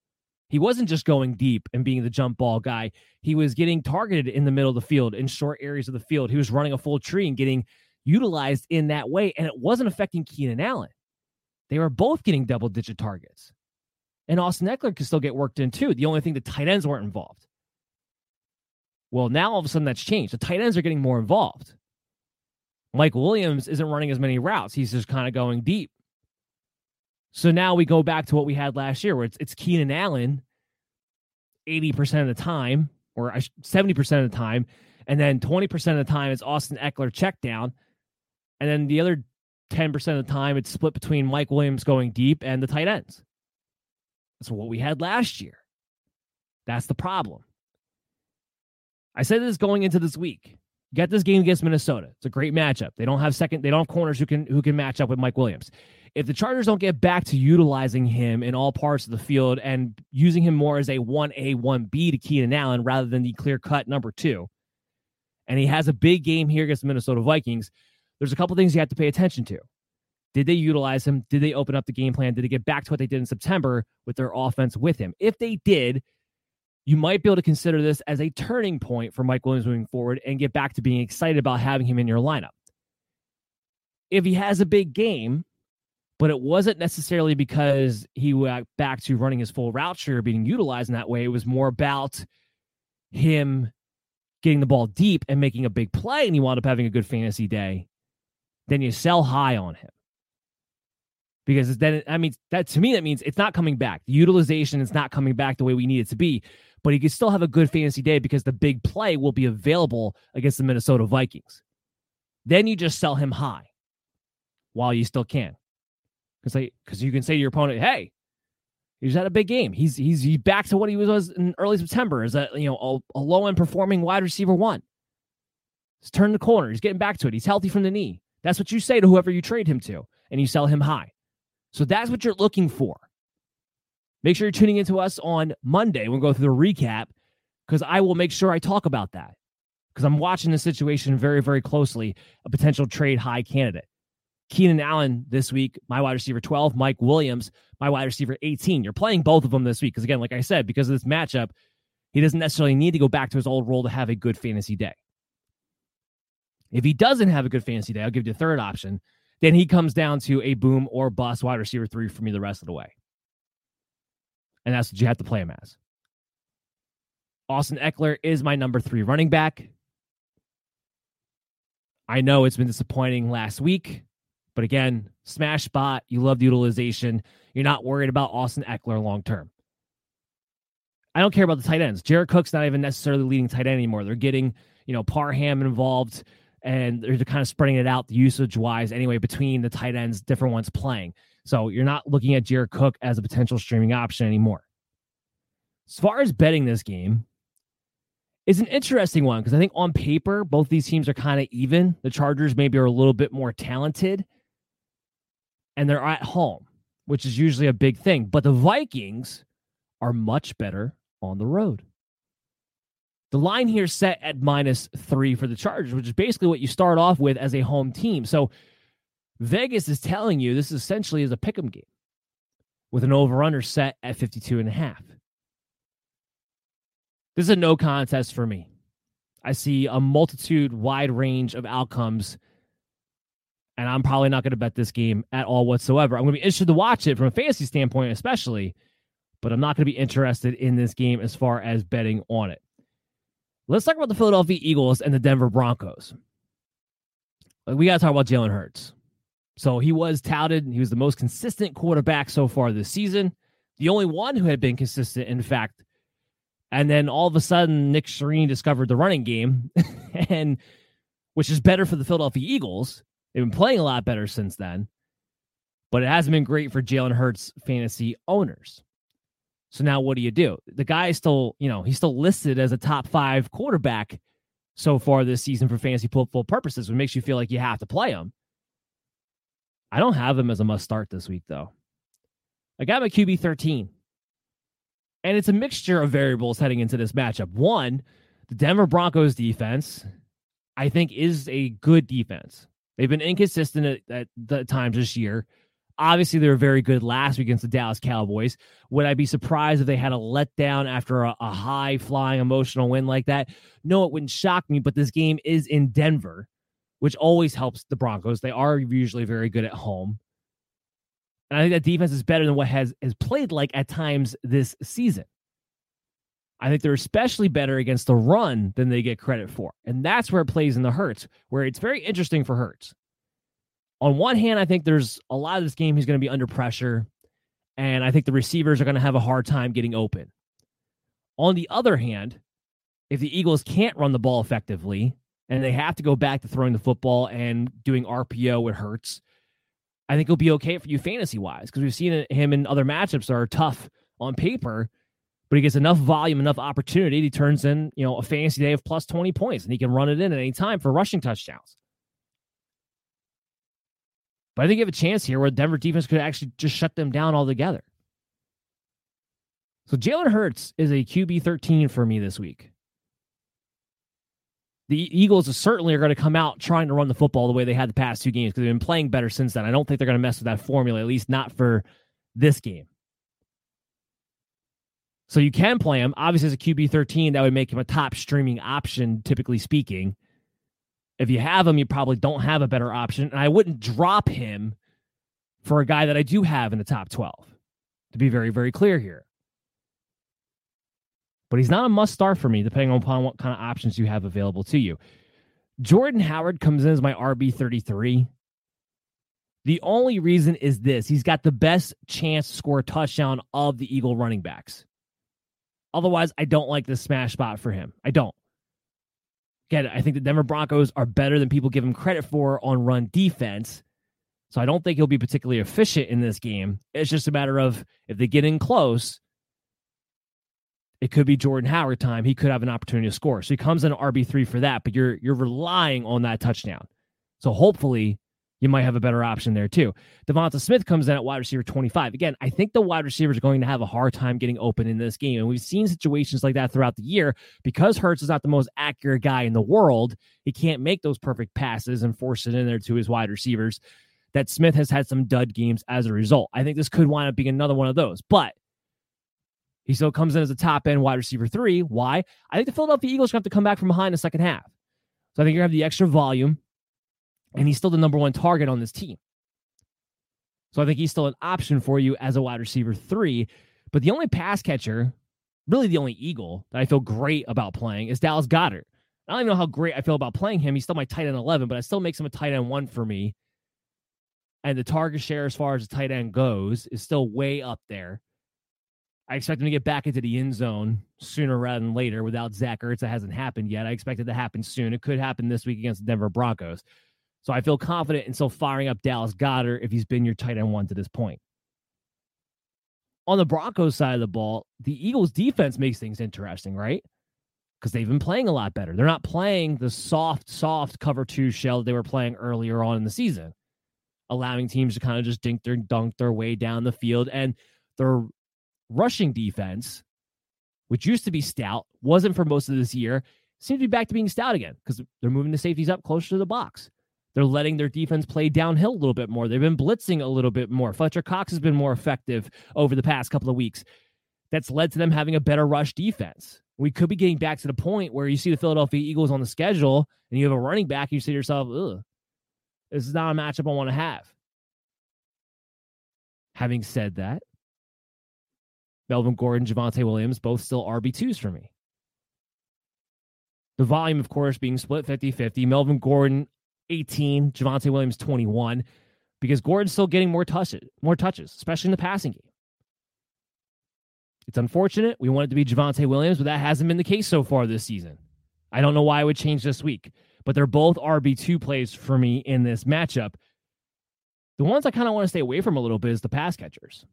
He wasn't just going deep and being the jump ball guy. He was getting targeted in the middle of the field, in short areas of the field. He was running a full tree and getting utilized in that way. And it wasn't affecting Keenan Allen. They were both getting double digit targets. And Austin Ekeler could still get worked in too. The only thing the tight ends weren't involved. Well, now all of a sudden that's changed. The tight ends are getting more involved. Mike Williams isn't running as many routes. He's just kind of going deep. So now we go back to what we had last year, where it's, it's Keenan Allen 80% of the time, or 70% of the time. And then 20% of the time, it's Austin Ekeler check down. And then the other 10% of the time, it's split between Mike Williams going deep and the tight ends. That's what we had last year. That's the problem. I said this going into this week. Get this game against Minnesota. It's a great matchup. They don't have second. They don't have corners who can who can match up with Mike Williams. If the Chargers don't get back to utilizing him in all parts of the field and using him more as a one A one B to Keenan Allen rather than the clear cut number two, and he has a big game here against the Minnesota Vikings, there's a couple things you have to pay attention to. Did they utilize him? Did they open up the game plan? Did they get back to what they did in September with their offense with him? If they did, you might be able to consider this as a turning point for Mike Williams moving forward and get back to being excited about having him in your lineup. If he has a big game, but it wasn't necessarily because he went back to running his full route or being utilized in that way, it was more about him getting the ball deep and making a big play and he wound up having a good fantasy day, then you sell high on him because then I mean that to me that means it's not coming back. The utilization is not coming back the way we need it to be but he can still have a good fantasy day because the big play will be available against the Minnesota Vikings. Then you just sell him high while you still can. Because because you can say to your opponent, hey, he's had a big game. He's he's he's back to what he was in early September as a you know a, a low end performing wide receiver one. He's turned the corner. He's getting back to it. He's healthy from the knee. That's what you say to whoever you trade him to, and you sell him high. So that's what you're looking for. Make sure you're tuning into us on Monday. We'll go through the recap because I will make sure I talk about that because I'm watching the situation very, very closely. A potential trade high candidate. Keenan Allen this week, my wide receiver 12. Mike Williams, my wide receiver 18. You're playing both of them this week because, again, like I said, because of this matchup, he doesn't necessarily need to go back to his old role to have a good fantasy day. If he doesn't have a good fantasy day, I'll give you the third option. Then he comes down to a boom or bust wide receiver three for me the rest of the way and that's what you have to play him as. Austin Ekeler is my number three running back. I know it's been disappointing last week, but again, smash spot. You love the utilization. You're not worried about Austin Ekeler long term. I don't care about the tight ends. Jared Cook's not even necessarily leading tight end anymore. They're getting, you know, Parham involved and they're kind of spreading it out usage wise anyway between the tight ends, different ones playing. So you're not looking at Jared Cook as a potential streaming option anymore. As far as betting this game, it's an interesting one because I think on paper, both these teams are kind of even. The Chargers maybe are a little bit more talented and they're at home, which is usually a big thing. But the Vikings are much better on the road. The line here set at minus three for the Chargers, which is basically what you start off with as a home team. So Vegas is telling you this essentially is a pick 'em game with an over under set at 52 and a half. This is a no contest for me. I see a multitude wide range of outcomes and I'm probably not going to bet this game at all whatsoever. I'm going to be interested to watch it from a fantasy standpoint especially, but I'm not going to be interested in this game as far as betting on it. Let's talk about the Philadelphia Eagles and the Denver Broncos. We got to talk about Jalen Hurts. So he was touted. He was the most consistent quarterback so far this season. The only one who had been consistent, in fact. And then all of a sudden, Nick Sirianni discovered the running game, (laughs) and which is better for the Philadelphia Eagles. They've been playing a lot better since then. but it hasn't been great for Jalen Hurts fantasy owners. So now what do you do? The guy is still, you know, he's still listed as a top five quarterback so far this season for fantasy football purposes, which makes you feel like you have to play him. I don't have him as a must start this week, though. I got my QB 13. And it's a mixture of variables heading into this matchup. One, the Denver Broncos defense, I think, is a good defense. They've been inconsistent at, at the times this year. Obviously, they were very good last week against the Dallas Cowboys. Would I be surprised if they had a letdown after a, a high flying emotional win like that? No, it wouldn't shock me, but this game is in Denver, which always helps the Broncos. They are usually very good at home. And I think that defense is better than what has, has played like at times this season. I think they're especially better against the run than they get credit for. And that's where it plays in the Hurts, where it's very interesting for Hurts on one hand, I think there's a lot of this game he's going to be under pressure, and I think the receivers are going to have a hard time getting open. On the other hand, if the Eagles can't run the ball effectively and they have to go back to throwing the football and doing RPO it Hurts, I think it'll be okay for you fantasy wise because we've seen him in other matchups that are tough on paper, but he gets enough volume, enough opportunity. He turns in, you know, a fantasy day of plus 20 points and he can run it in at any time for rushing touchdowns. But I think you have a chance here where Denver defense could actually just shut them down altogether. So Jalen Hurts is a QB 13 for me this week. The Eagles certainly are going to come out trying to run the football the way they had the past two games because they've been playing better since then. I don't think they're going to mess with that formula, at least not for this game. So you can play him. Obviously, as a QB 13, that would make him a top streaming option, typically speaking. If you have him, you probably don't have a better option. And I wouldn't drop him for a guy that I do have in the top 12, to be very, very clear here. But he's not a must start for me, depending upon what kind of options you have available to you. Jordan Howard comes in as my RB33. The only reason is this he's got the best chance to score a touchdown of the Eagle running backs. Otherwise, I don't like this smash spot for him. I don't. Again, I think the Denver Broncos are better than people give him credit for on run defense. So I don't think he'll be particularly efficient in this game. It's just a matter of if they get in close, it could be Jordan Howard time. He could have an opportunity to score. So he comes in RB three for that, but you're you're relying on that touchdown. So hopefully you might have a better option there too. Devonta Smith comes in at wide receiver 25. Again, I think the wide receivers are going to have a hard time getting open in this game. And we've seen situations like that throughout the year because Hurts is not the most accurate guy in the world. He can't make those perfect passes and force it in there to his wide receivers. That Smith has had some dud games as a result. I think this could wind up being another one of those, but he still comes in as a top end wide receiver three. Why? I think the Philadelphia Eagles have to come back from behind in the second half. So I think you're going to have the extra volume and he's still the number one target on this team. So I think he's still an option for you as a wide receiver three. But the only pass catcher, really the only Eagle that I feel great about playing is Dallas Goedert. I don't even know how great I feel about playing him. He's still my tight end 11, but it still makes him a tight end one for me. And the target share, as far as the tight end goes, is still way up there. I expect him to get back into the end zone sooner rather than later without Zach Ertz. That hasn't happened yet. I expect it to happen soon. It could happen this week against the Denver Broncos. So I feel confident in still firing up Dallas Goedert if he's been your tight end one to this point. On the Broncos side of the ball, the Eagles defense makes things interesting, right? Because they've been playing a lot better. They're not playing the soft, soft cover two shell that they were playing earlier on in the season, allowing teams to kind of just dink their dunk their way down the field. And their rushing defense, which used to be stout, wasn't for most of this year, seems to be back to being stout again because they're moving the safeties up closer to the box. They're letting their defense play downhill a little bit more. They've been blitzing a little bit more. Fletcher Cox has been more effective over the past couple of weeks. That's led to them having a better rush defense. We could be getting back to the point where you see the Philadelphia Eagles on the schedule and you have a running back, and you say to yourself, ugh, this is not a matchup I want to have. Having said that, Melvin Gordon, Javonte Williams, both still RB2s for me. The volume, of course, being split 50 50. Melvin Gordon 18, Javonte Williams 21, because Gordon's still getting more touches, more touches, especially in the passing game. It's unfortunate. We want it to be Javonte Williams, but that hasn't been the case so far this season. I don't know why it would change this week, but they're both RB2 plays for me in this matchup. The ones I kind of want to stay away from a little bit is the pass catchers.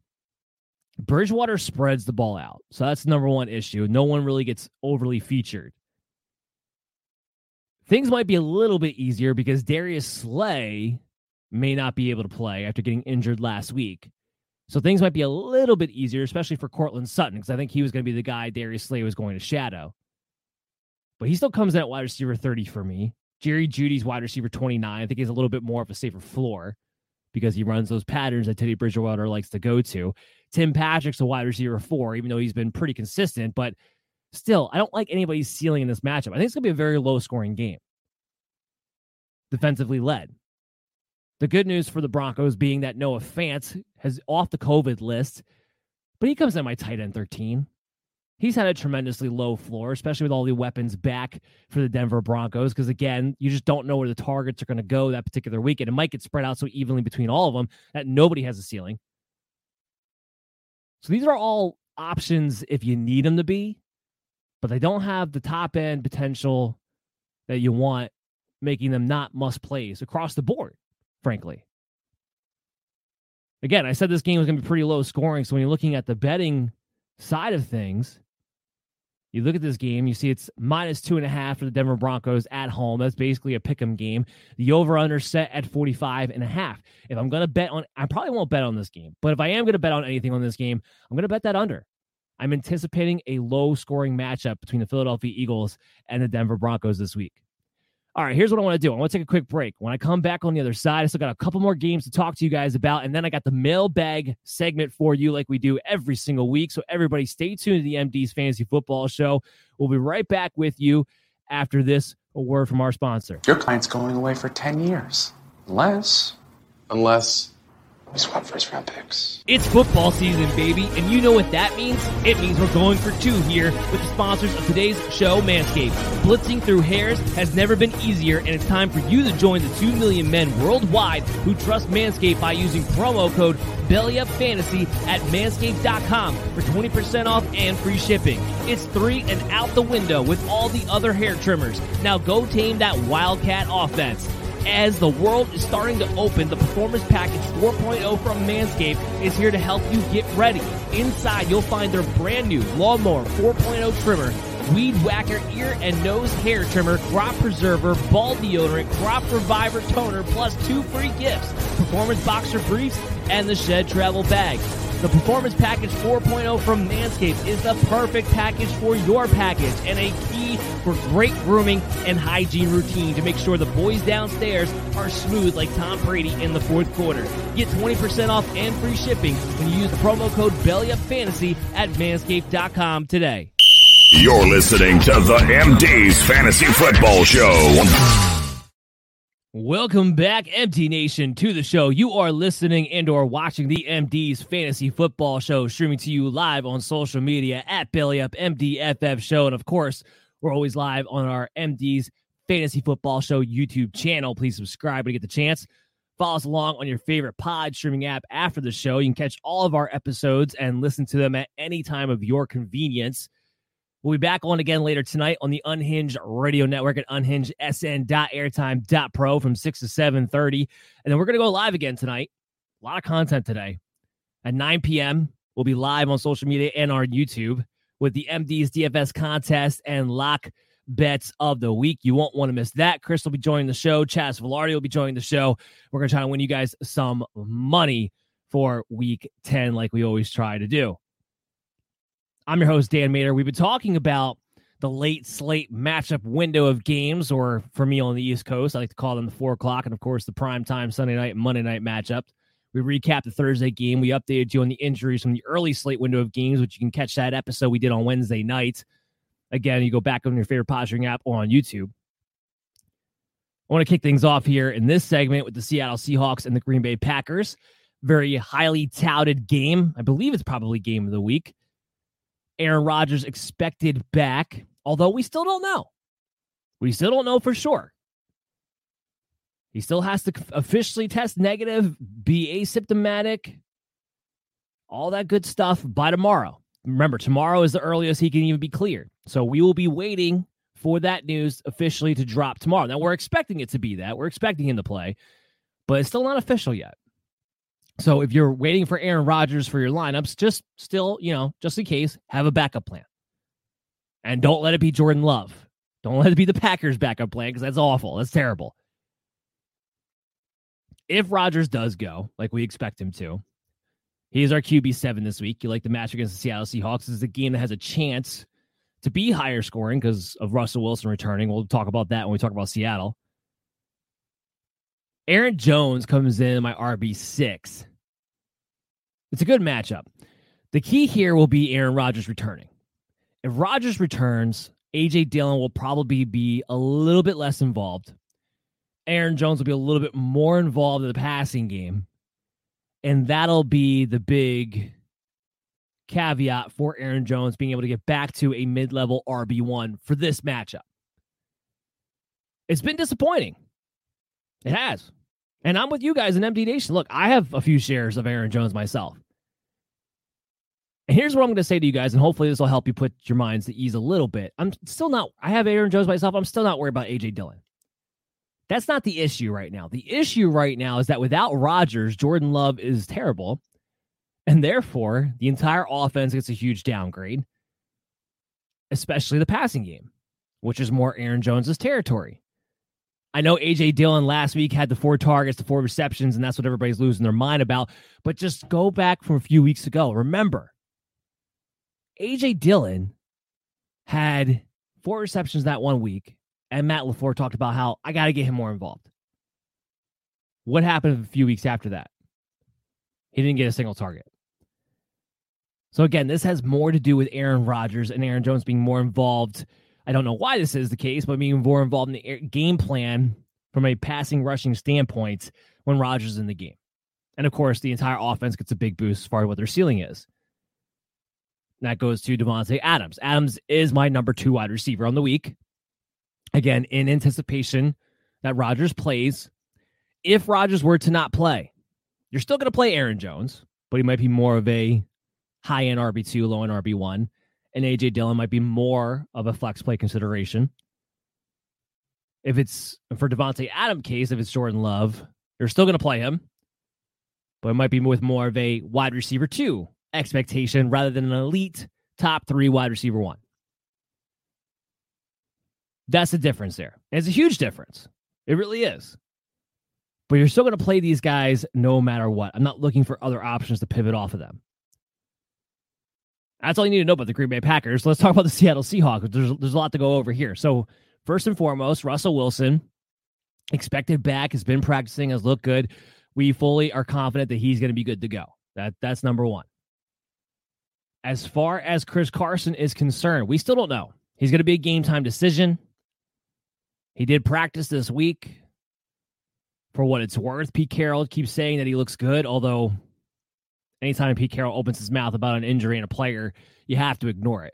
Bridgewater spreads the ball out. So that's the number one issue. No one really gets overly featured. Things might be a little bit easier because Darius Slay may not be able to play after getting injured last week. So things might be a little bit easier, especially for Courtland Sutton, because I think he was going to be the guy Darius Slay was going to shadow. But he still comes in at wide receiver 30 for me. Jerry Jeudy's wide receiver 29. I think he's a little bit more of a safer floor because he runs those patterns that Teddy Bridgewater likes to go to. Tim Patrick's a wide receiver four, even though he's been pretty consistent, but still, I don't like anybody's ceiling in this matchup. I think it's going to be a very low scoring game, defensively led. The good news for the Broncos being that Noah Fant has off the COVID list, but he comes in my tight end 13 he's had a tremendously low floor, especially with all the weapons back for the Denver Broncos. Because again, you just don't know where the targets are going to go that particular weekend. It might get spread out so evenly between all of them that nobody has a ceiling. So these are all options if you need them to be, but they don't have the top end potential that you want, making them not must plays across the board, frankly. Again, I said this game was going to be pretty low scoring. So when you're looking at the betting side of things, you look at this game, you see it's minus two and a half for the Denver Broncos at home. That's basically a pick 'em game. The over under set at 45 and a half. If I'm going to bet on, I probably won't bet on this game, but if I am going to bet on anything on this game, I'm going to bet that under. I'm anticipating a low scoring matchup between the Philadelphia Eagles and the Denver Broncos this week. All right, here's what I want to do. I want to take a quick break. When I come back on the other side, I still got a couple more games to talk to you guys about. And then I got the mailbag segment for you, like we do every single week. So everybody stay tuned to the MD's Fantasy Football Show. We'll be right back with you after this a word from our sponsor.
Your client's going away for 10 years. Unless, unless we swap first round picks.
It's football season, baby, and you know what that means? It means we're going for two here with the sponsors of today's show, Manscaped. Blitzing through hairs has never been easier, and it's time for you to join the 2 million men worldwide who trust Manscaped by using promo code BellyUpFantasy at manscaped.com for 20% off and free shipping. It's three and out the window with all the other hair trimmers. Now go tame that Wildcat offense as the world is starting to open, the Performance Package 4.0 from Manscaped is here to help you get ready. Inside, you'll find their brand new Lawnmower 4.0 trimmer, Weed Whacker ear and nose hair trimmer, crop preserver, ball deodorant, crop reviver toner, plus two free gifts, performance boxer briefs, and the shed travel bag. The Performance Package 4.0 from Manscaped is the perfect package for your package and a key for great grooming and hygiene routine to make sure the boys downstairs are smooth like Tom Brady in the fourth quarter. Get 20% off and free shipping when you use the promo code BellyUpFantasy at manscaped.com today.
You're listening to the MD's Fantasy Football Show.
Welcome back, MD Nation, to the show. You are listening and or watching the MD's Fantasy Football Show, streaming to you live on social media at Belly Up MDFF Show. And of course, we're always live on our MD's Fantasy Football Show YouTube channel. Please subscribe when you get the chance. Follow us along on your favorite pod streaming app after the show. You can catch all of our episodes and listen to them at any time of your convenience. We'll be back on again later tonight on the Unhinged Radio Network at unhingedsn.airtime.pro from 6 to 7.30. And then we're going to go live again tonight. A lot of content today. At 9 p.m., we'll be live on social media and our YouTube with the MD's DFS contest and lock bets of the week. You won't want to miss that. Chris will be joining the show. Chaz Velarde will be joining the show. We're going to try to win you guys some money for week 10 like we always try to do. I'm your host, Dan Mater. We've been talking about the late slate matchup window of games, or for me on the East Coast, I like to call them the four o'clock, and of course, the prime time Sunday night and Monday night matchup. We recapped the Thursday game. We updated you on the injuries from the early slate window of games, which you can catch that episode we did on Wednesday night. Again, you go back on your favorite posturing app or on YouTube. I want to kick things off here in this segment with the Seattle Seahawks and the Green Bay Packers. Very highly touted game. I believe it's probably game of the week. Aaron Rodgers expected back, although we still don't know. We still don't know for sure. He still has to officially test negative, be asymptomatic, all that good stuff by tomorrow. Remember, tomorrow is the earliest he can even be cleared. So we will be waiting for that news officially to drop tomorrow. Now, we're expecting it to be that. We're expecting him to play, but it's still not official yet. So if you're waiting for Aaron Rodgers for your lineups, just still, you know, just in case, have a backup plan. And don't let it be Jordan Love. Don't let it be the Packers backup plan because that's awful. That's terrible. If Rodgers does go, like we expect him to, he is our QB7 this week. You like the match against the Seattle Seahawks. This is a game that has a chance to be higher scoring because of Russell Wilson returning. We'll talk about that when we talk about Seattle. Aaron Jones comes in my RB6. It's a good matchup. The key here will be Aaron Rodgers returning. If Rodgers returns, AJ Dillon will probably be a little bit less involved. Aaron Jones will be a little bit more involved in the passing game. And that'll be the big caveat for Aaron Jones being able to get back to a mid level RB1 for this matchup. It's been disappointing. It has. And I'm with you guys in MD Nation. Look, I have a few shares of Aaron Jones myself. And here's what I'm going to say to you guys, and hopefully this will help you put your minds to ease a little bit. I'm still not, I have Aaron Jones myself. I'm still not worried about AJ Dillon. That's not the issue right now. The issue right now is that without Rodgers, Jordan Love is terrible. And therefore, the entire offense gets a huge downgrade, especially the passing game, which is more Aaron Jones's territory. I know AJ Dillon last week had the four targets, the four receptions, and that's what everybody's losing their mind about. But just go back from a few weeks ago. Remember, AJ Dillon had four receptions that one week, and Matt LaFleur talked about how I got to get him more involved. What happened a few weeks after that? He didn't get a single target. So again, this has more to do with Aaron Rodgers and Aaron Jones being more involved. I don't know why this is the case, but being more involved in the game plan from a passing rushing standpoint when Rodgers is in the game. And of course, the entire offense gets a big boost as far as what their ceiling is. That goes to Davante Adams. Adams is my number two wide receiver on the week. Again, in anticipation that Rodgers plays. If Rodgers were to not play, you're still going to play Aaron Jones, but he might be more of a high end RB2, low end RB1. And AJ Dillon might be more of a flex play consideration. If it's for Davante Adam case, if it's Jordan Love, you're still going to play him, but it might be with more of a wide receiver two expectation rather than an elite top three wide receiver one. That's the difference there. It's a huge difference. It really is. But you're still going to play these guys no matter what. I'm not looking for other options to pivot off of them. That's all you need to know about the Green Bay Packers. Let's talk about the Seattle Seahawks. There's, there's a lot to go over here. So, first and foremost, Russell Wilson, expected back, has been practicing, has looked good. We fully are confident that he's going to be good to go. That That's number one. As far as Chris Carson is concerned, we still don't know. He's going to be a game time decision. He did practice this week. For what it's worth, Pete Carroll keeps saying that he looks good, although anytime Pete Carroll opens his mouth about an injury in a player, you have to ignore it.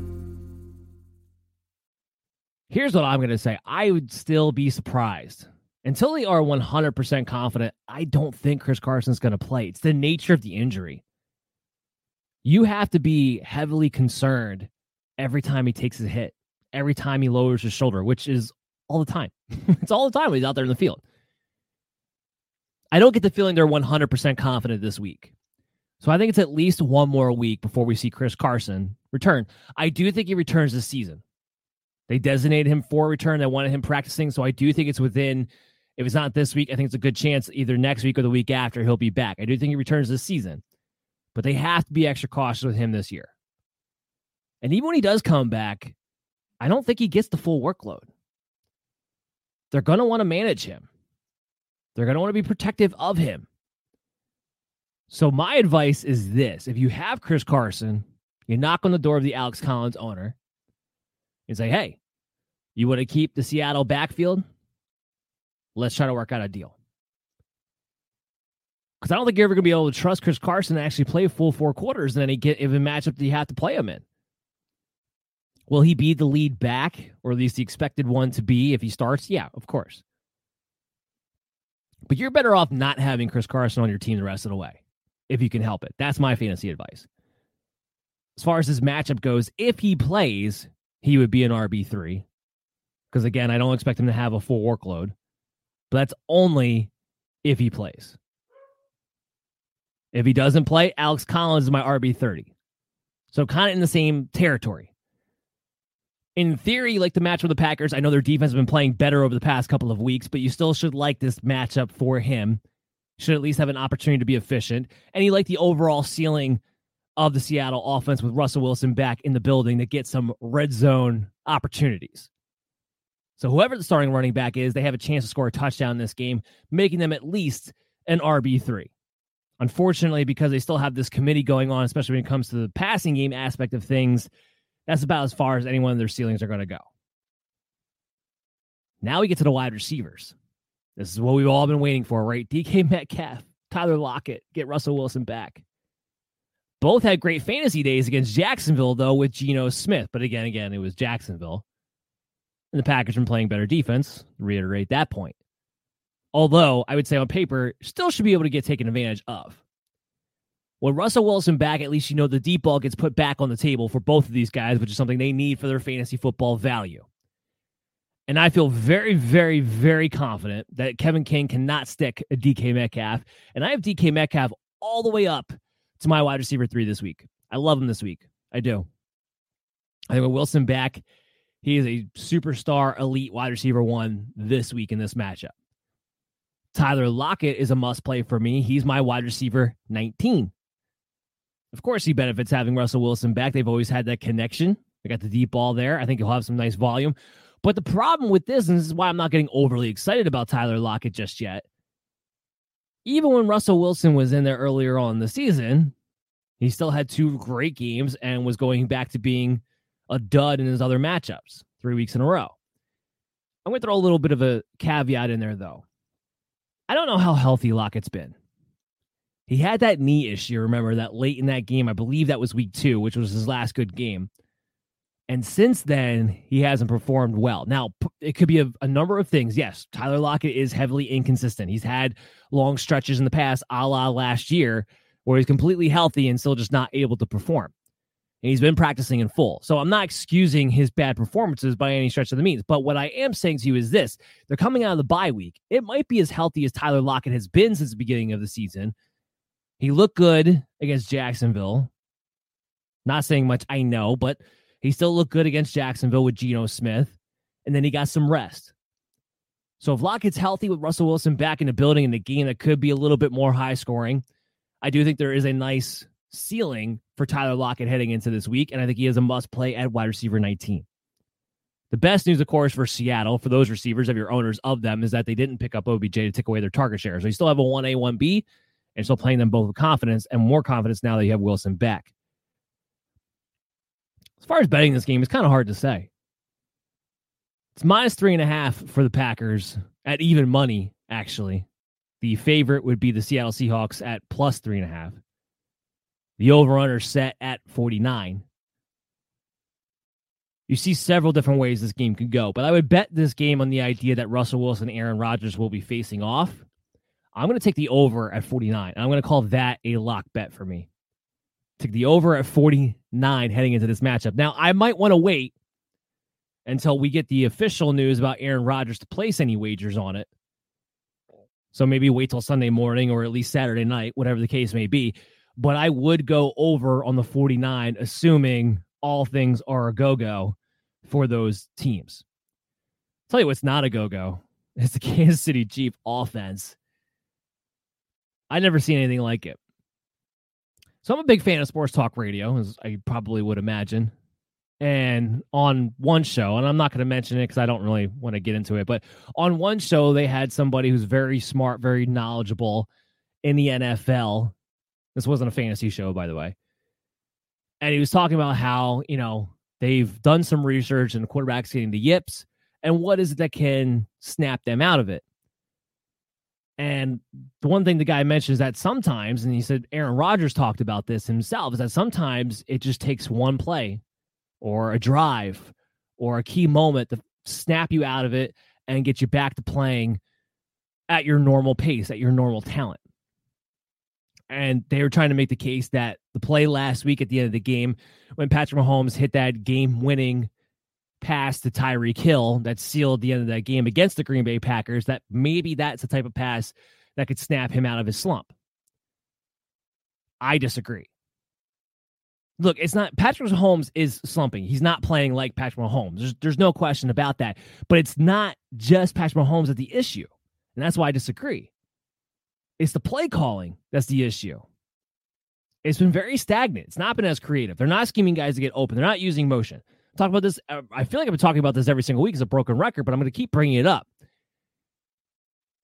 Here's what I'm going to say I would still be surprised. Until they are 100% confident, I don't think Chris Carson's going to play. It's the nature of the injury. You have to be heavily concerned every time he takes a hit, every time he lowers his shoulder, which is all the time. (laughs) it's all the time when he's out there in the field. I don't get the feeling they're 100% confident this week. So I think it's at least one more week before we see Chris Carson return. I do think he returns this season. They designated him for return. They wanted him practicing. So I do think it's within, if it's not this week, I think it's a good chance either next week or the week after he'll be back. I do think he returns this season. but they have to be extra cautious with him this year. And even when he does come back, I don't think he gets the full workload. They're going to want to manage him. They're going to want to be protective of him. So, my advice is this if you have Chris Carson, you knock on the door of the Alex Collins owner and say, hey, you want to keep the Seattle backfield? Let's try to work out a deal. Because I don't think you're ever going to be able to trust Chris Carson to actually play full four quarters in any given matchup that you have to play him in. Will he be the lead back, or at least the expected one to be if he starts? Yeah, of course. But you're better off not having Chris Carson on your team the rest of the way if you can help it. That's my fantasy advice. As far as his matchup goes, if he plays, he would be an RB3. Because again, I don't expect him to have a full workload, but that's only if he plays. If he doesn't play, Alex Collins is my RB30. So kind of in the same territory. In theory, like the match with the Packers, I know their defense has been playing better over the past couple of weeks, but you still should like this matchup for him. Should at least have an opportunity to be efficient. And you like the overall ceiling of the Seattle offense with Russell Wilson back in the building to get some red zone opportunities. So whoever the starting running back is, they have a chance to score a touchdown in this game, making them at least an RB3. Unfortunately, because they still have this committee going on, especially when it comes to the passing game aspect of things, that's about as far as any one of their ceilings are going to go. Now we get to the wide receivers. This is what we've all been waiting for, right? DK Metcalf, Tyler Lockett, get Russell Wilson back. Both had great fantasy days against Jacksonville, though, with Geno Smith. But again, again, it was Jacksonville. And the Packers been playing better defense. Reiterate that point although I would say on paper, still should be able to get taken advantage of. When Russell Wilson back, at least you know the deep ball gets put back on the table for both of these guys, which is something they need for their fantasy football value. And I feel very, very, very confident that Kevin King cannot stick a DK Metcalf. And I have DK Metcalf all the way up to my wide receiver three this week. I love him this week. I do. I think with Wilson back, he is a superstar elite wide receiver one this week in this matchup. Tyler Lockett is a must play for me. He's my wide receiver 19. Of course, he benefits having Russell Wilson back. They've always had that connection. They got the deep ball there. I think he'll have some nice volume. But the problem with this, and this is why I'm not getting overly excited about Tyler Lockett just yet, even when Russell Wilson was in there earlier on the season, he still had two great games and was going back to being a dud in his other matchups three weeks in a row. I'm going to throw a little bit of a caveat in there, though. I don't know how healthy Lockett's been. He had that knee issue, remember, that late in that game. I believe that was week two, which was his last good game. And since then, he hasn't performed well. Now, it could be a, a, number of things. Yes, Tyler Lockett is heavily inconsistent. He's had long stretches in the past, a la last year, where he's completely healthy and still just not able to perform and he's been practicing in full. So I'm not excusing his bad performances by any stretch of the means. But what I am saying to you is this they're coming out of the bye week. It might be as healthy as Tyler Lockett has been since the beginning of the season. He looked good against Jacksonville. Not saying much, I know, but he still looked good against Jacksonville with Geno Smith. And then he got some rest. So if Lockett's healthy with Russell Wilson back in the building in the game that could be a little bit more high scoring, I do think there is a nice ceiling for Tyler Lockett heading into this week, and I think he is a must play at wide receiver 19. The best news, of course, for Seattle, for those receivers, of your owners of them, is that they didn't pick up OBJ to take away their target share. So you still have a 1A, 1B, and still playing them both with confidence and more confidence now that you have Wilson back. As far as betting this game, it's kind of hard to say. It's minus three and a half for the Packers at even money, actually. The favorite would be the Seattle Seahawks at plus three and a half. The over under set at 49. You see several different ways this game could go, but I would bet this game on the idea that Russell Wilson and Aaron Rodgers will be facing off. I'm going to take the over at 49. I'm going to call that a lock bet for me. Take the over at 49 heading into this matchup. Now, I might want to wait until we get the official news about Aaron Rodgers to place any wagers on it. So maybe wait till Sunday morning or at least Saturday night, whatever the case may be but I would go over on the 49, assuming all things are a go go for those teams. I'll tell you what's not a go go. (laughs) It's the Kansas City Chief offense. I never seen anything like it. So I'm a big fan of sports talk radio, as I probably would imagine. And on one show, and I'm not going to mention it because I don't really want to get into it, but on one show, they had somebody who's very smart, very knowledgeable in the NFL. This wasn't a fantasy show, by the way. And he was talking about how, you know, they've done some research and quarterbacks getting the yips and what is it that can snap them out of it. And the one thing the guy mentioned is that sometimes, and he said Aaron Rodgers talked about this himself, is that sometimes it just takes one play or a drive or a key moment to snap you out of it and get you back to playing at your normal pace, at your normal talent. And they were trying to make the case that the play last week at the end of the game, when Patrick Mahomes hit that game winning pass to Tyreek Hill that sealed the end of that game against the Green Bay Packers, that maybe that's the type of pass that could snap him out of his slump. I disagree. Look, it's not Patrick Mahomes is slumping. He's not playing like Patrick Mahomes. There's, there's no question about that. But it's not just Patrick Mahomes at the issue. And that's why I disagree. It's the play calling that's the issue. It's been very stagnant. It's not been as creative. They're not scheming guys to get open. They're not using motion. Talk about this. Uh, I feel like I've been talking about this every single week as a broken record, but I'm going to keep bringing it up.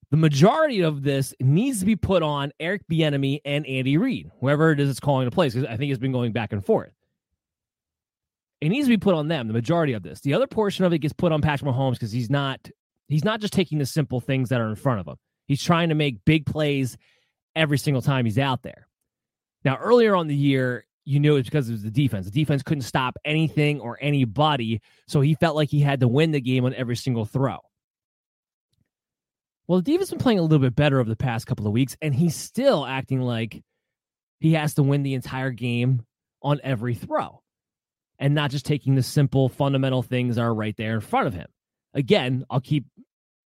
The majority of this needs to be put on Eric Bieniemy and Andy Reid, whoever it is that's calling the plays, because I think it's been going back and forth. It needs to be put on them. The majority of this. The other portion of it gets put on Patrick Mahomes because he's not he's not just taking the simple things that are in front of him. He's trying to make big plays every single time he's out there. Now, earlier on the year, you knew it's because it was the defense. The defense couldn't stop anything or anybody, so he felt like he had to win the game on every single throw. Well, the defense been playing a little bit better over the past couple of weeks, and he's still acting like he has to win the entire game on every throw and not just taking the simple fundamental things that are right there in front of him. Again, I'll keep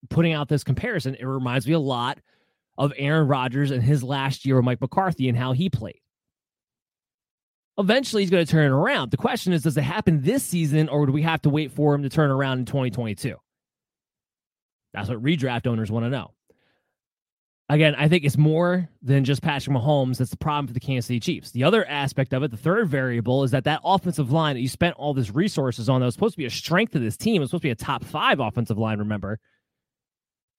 putting out this comparison. It reminds me a lot of Aaron Rodgers and his last year with Mike McCarthy and how he played eventually he's going to turn around. The question is, does it happen this season or do we have to wait for him to turn around in 2022? That's what redraft owners want to know. Again, I think it's more than just Patrick Mahomes that's the problem for the Kansas City Chiefs. The other aspect of it, the third variable, is that that offensive line that you spent all this resources on that was supposed to be a strength of this team, it was supposed to be a top five offensive line, remember,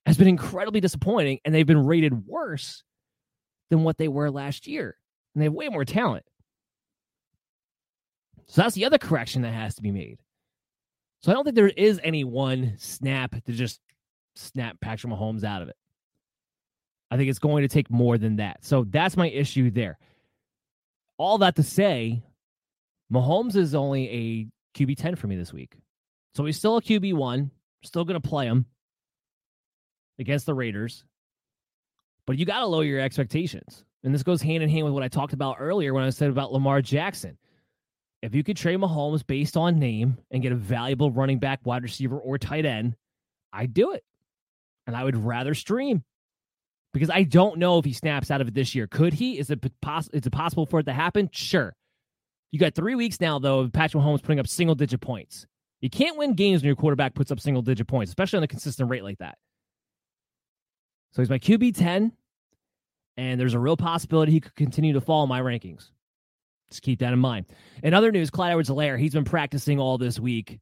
has been incredibly disappointing, and they've been rated worse than what they were last year. And they have way more talent. So that's the other correction that has to be made. So I don't think there is any one snap to just snap Patrick Mahomes out of it. I think it's going to take more than that. So that's my issue there. All that to say, Mahomes is only a QB 10 for me this week. So he's still a QB 1, still going to play him against the Raiders. But you got to lower your expectations. And this goes hand in hand with what I talked about earlier when I said about Lamar Jackson. If you could trade Mahomes based on name and get a valuable running back, wide receiver, or tight end, I'd do it. And I would rather stream because I don't know if he snaps out of it this year. Could he? Is it, poss- is it possible for it to happen? Sure. You got three weeks now, though, of Patrick Mahomes putting up single digit points. You can't win games when your quarterback puts up single digit points, especially on a consistent rate like that. So he's my QB 10, and there's a real possibility he could continue to fall in my rankings. Just keep that in mind. In other news, Clyde Edwards Helaire, he's been practicing all this week.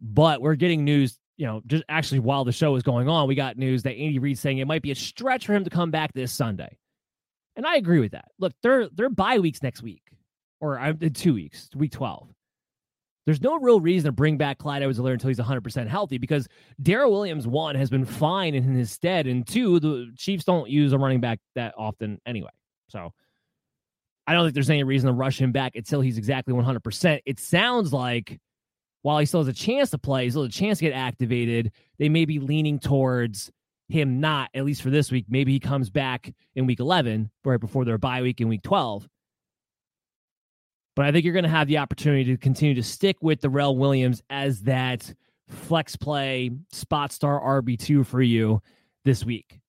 But we're getting news, you know, just actually while the show is going on, we got news that Andy Reid saying it might be a stretch for him to come back this Sunday. And I agree with that. Look, they're they're bye weeks next week. Or uh, in two weeks, week 12. There's no real reason to bring back Clyde Edwards until he's 100% healthy because Darrel Williams, one, has been fine in his stead. And two, the Chiefs don't use a running back that often anyway. So I don't think there's any reason to rush him back until he's exactly 100%. It sounds like while he still has a chance to play, he still has a chance to get activated, they may be leaning towards him not, at least for this week. Maybe he comes back in week 11, right before their bye week in week 12. But I think you're going to have the opportunity to continue to stick with Darrel Williams as that flex play spot star RB2 for you this week.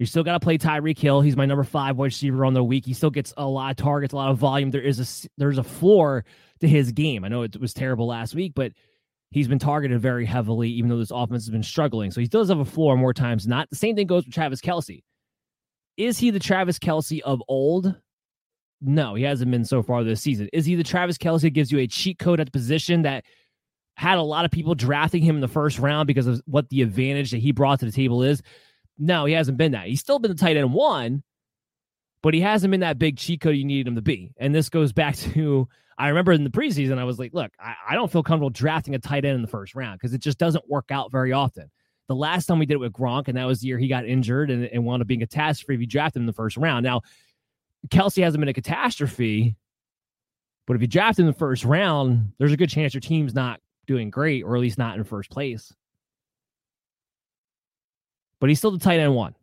You still got to play Tyreek Hill. He's my number five wide receiver on the week. He still gets a lot of targets, a lot of volume. There is a there's a floor to his game. I know it was terrible last week, but he's been targeted very heavily, even though this offense has been struggling. So he does have a floor more times not. The same thing goes with Travis Kelce. Is he the Travis Kelce of old? No, he hasn't been so far this season. Is he the Travis Kelce that gives you a cheat code at the position that had a lot of people drafting him in the first round because of what the advantage that he brought to the table is? No, he hasn't been that. He's still been the tight end one, but he hasn't been that big cheat code you needed him to be. And this goes back (laughs) to I remember in the preseason, I was like, look, I, I don't feel comfortable drafting a tight end in the first round because it just doesn't work out very often. The last time we did it with Gronk, and that was the year he got injured and, and wound up being a catastrophe if you draft him in the first round. Now, Kelce hasn't been a catastrophe, but if you draft in the first round, there's a good chance your team's not doing great, or at least not in first place. But he's still the tight end one.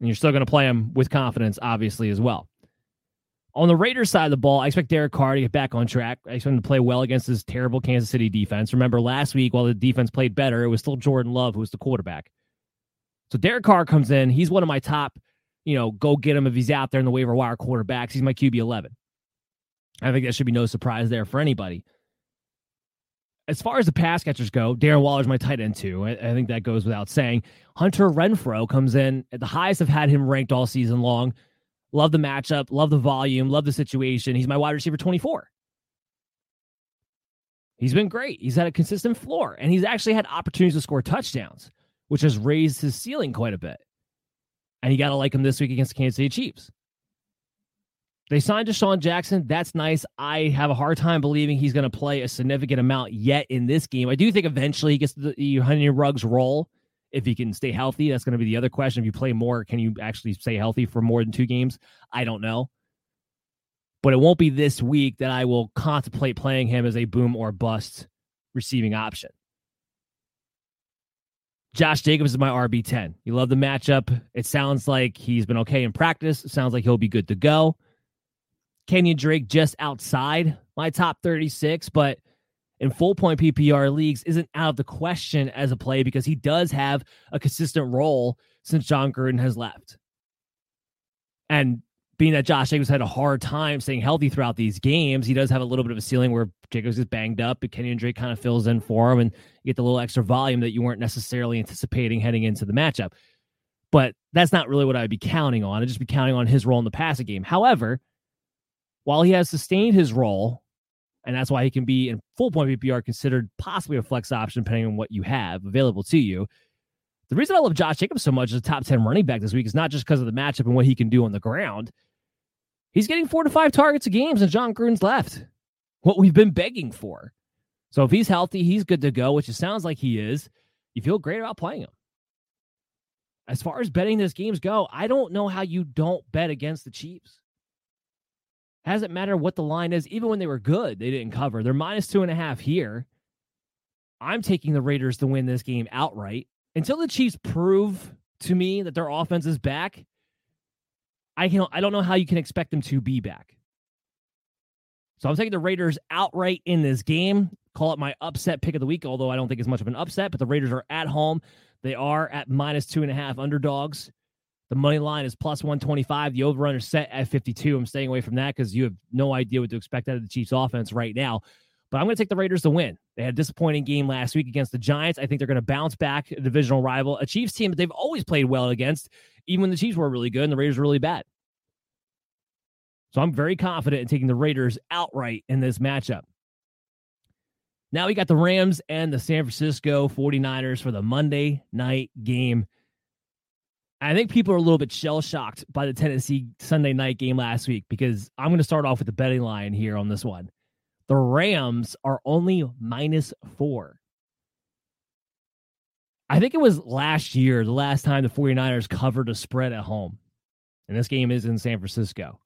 And you're still going to play him with confidence, obviously, as well. On the Raiders side of the ball, I expect Derek Carr to get back on track. I expect him to play well against this terrible Kansas City defense. Remember, last week, while the defense played better, it was still Jordan Love who was the quarterback. So Derek Carr comes in. He's one of my top, you know, go get him if he's out there in the waiver wire quarterbacks. He's my QB 11. I think that should be no surprise there for anybody. As far as the pass catchers go, Darren Waller's my tight end too. I, I think that goes without saying. Hunter Renfrow comes in at the highest I've had him ranked all season long. Love the matchup, love the volume, love the situation. He's my wide receiver 24. He's been great. He's had a consistent floor, and he's actually had opportunities to score touchdowns, which has raised his ceiling quite a bit. And you got to like him this week against the Kansas City Chiefs. They signed DeSean Jackson. That's nice. I have a hard time believing he's going to play a significant amount yet in this game. I do think eventually he gets the Henry Ruggs role if he can stay healthy. That's going to be the other question. If you play more, can you actually stay healthy for more than two games? I don't know. But it won't be this week that I will contemplate playing him as a boom or bust receiving option. Josh Jacobs is my RB10. You love the matchup. It sounds like he's been okay in practice. It sounds like he'll be good to go. Kenyan Drake just outside my top 36, but in full point PPR leagues isn't out of the question as a play because he does have a consistent role since Jon Gruden has left. And being that Josh Jacobs had a hard time staying healthy throughout these games, he does have a little bit of a ceiling where Jacobs is banged up, but Kenyan Drake kind of fills in for him and you get the little extra volume that you weren't necessarily anticipating heading into the matchup. But that's not really what I'd be counting on. I'd just be counting on his role in the passing game. However, while he has sustained his role and that's why he can be in full point PPR considered possibly a flex option depending on what you have available to you. The reason I love Josh Jacobs so much as a top 10 running back this week is not just because of the matchup and what he can do on the ground. He's getting four to five targets a game since Jon Gruden's left. What we've been begging for. So if he's healthy, he's good to go, which it sounds like he is. You feel great about playing him. As far as betting this games go, I don't know how you don't bet against the Chiefs. Hasn't matter what the line is. Even when they were good, they didn't cover. They're minus two and a half here. I'm taking the Raiders to win this game outright. Until the Chiefs prove to me that their offense is back, I can I don't know how you can expect them to be back. So I'm taking the Raiders outright in this game. Call it my upset pick of the week, although I don't think it's much of an upset. But the Raiders are at home. They are at minus two and a half underdogs. The money line is plus 125. The over is set at 52. I'm staying away from that because you have no idea what to expect out of the Chiefs offense right now. But I'm going to take the Raiders to win. They had a disappointing game last week against the Giants. I think they're going to bounce back a divisional rival, a Chiefs team that they've always played well against, even when the Chiefs were really good and the Raiders were really bad. So I'm very confident in taking the Raiders outright in this matchup. Now we got the Rams and the San Francisco 49ers for the Monday night game. I think people are a little bit shell shocked by the Tennessee Sunday night game last week because I'm going to start off with the betting line here on this one. The Rams are only minus four. I think it was last year, the last time the 49ers covered a spread at home. And this game is in San Francisco.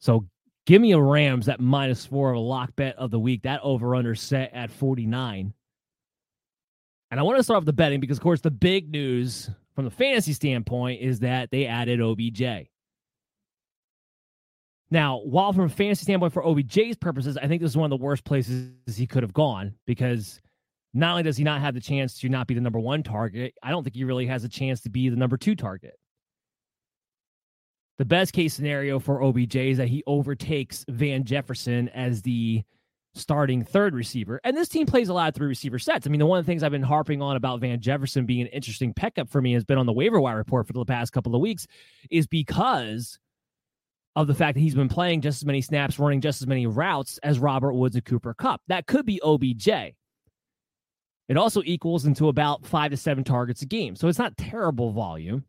So give me a Rams at minus four of a lock bet of the week. That over under set at 49. And I want to start off the betting because, of course, the big news from the fantasy standpoint is that they added OBJ. Now, while from a fantasy standpoint for OBJ's purposes, I think this is one of the worst places he could have gone because not only does he not have the chance to not be the number one target, I don't think he really has a chance to be the number two target. The best case scenario for OBJ is that he overtakes Van Jefferson as the starting third receiver. And this team plays a lot of three receiver sets. I mean, the one of the things I've been harping on about Van Jefferson being an interesting pickup for me has been on the waiver wire report for the past couple of weeks, is because of the fact that he's been playing just as many snaps, running just as many routes as Robert Woods and Cooper Kupp. That could be OBJ. It also equals into about five to seven targets a game. So it's not terrible volume.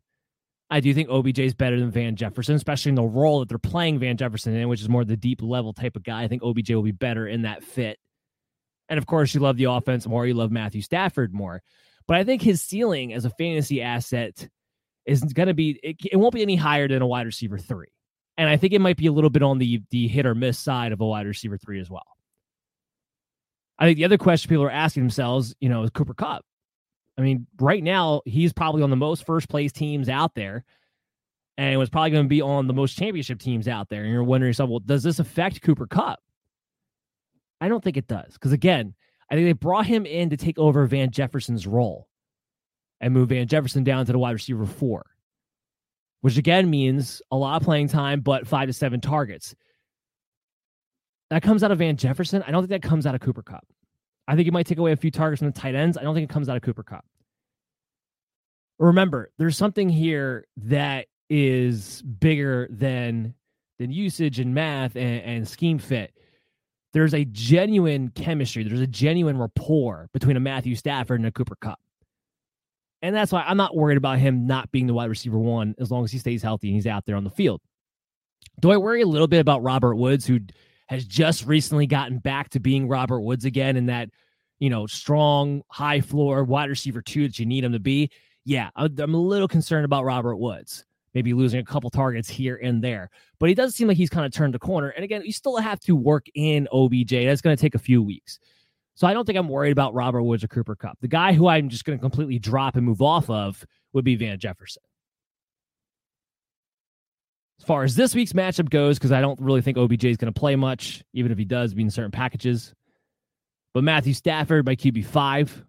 I do think OBJ is better than Van Jefferson, especially in the role that they're playing Van Jefferson in, which is more the deep level type of guy. I think OBJ will be better in that fit. And of course, you love the offense more. You love Matthew Stafford more. But I think his ceiling as a fantasy asset is going to be, it, it won't be any higher than a wide receiver three. And I think it might be a little bit on the, the hit or miss side of a wide receiver three as well. I think the other question people are asking themselves, you know, is Cooper Kupp. I mean, right now he's probably on the most first place teams out there, and was probably going to be on the most championship teams out there. And you're wondering yourself, well, does this affect Cooper Kupp? I don't think it does, because again, I think they brought him in to take over Van Jefferson's role and move Van Jefferson down to the wide receiver four, which again means a lot of playing time, but five to seven targets. That comes out of Van Jefferson. I don't think that comes out of Cooper Kupp. I think he might take away a few targets from the tight ends. I don't think it comes out of Cooper Kupp. Remember, there's something here that is bigger than than usage and math and, and scheme fit. There's a genuine chemistry. There's a genuine rapport between a Matthew Stafford and a Cooper Kupp. And that's why I'm not worried about him not being the wide receiver one as long as he stays healthy and he's out there on the field. Do I worry a little bit about Robert Woods, who has just recently gotten back to being Robert Woods again and that, you know, strong, high floor wide receiver two that you need him to be. Yeah, I'm a little concerned about Robert Woods. Maybe losing a couple targets here and there. But he does seem like he's kind of turned the corner. And again, you still have to work in OBJ. That's going to take a few weeks. So I don't think I'm worried about Robert Woods or Cooper Kupp. The guy who I'm just going to completely drop and move off of would be Van Jefferson. As far as this week's matchup goes, because I don't really think OBJ is going to play much, even if he does, be in certain packages. But Matthew Stafford by QB5.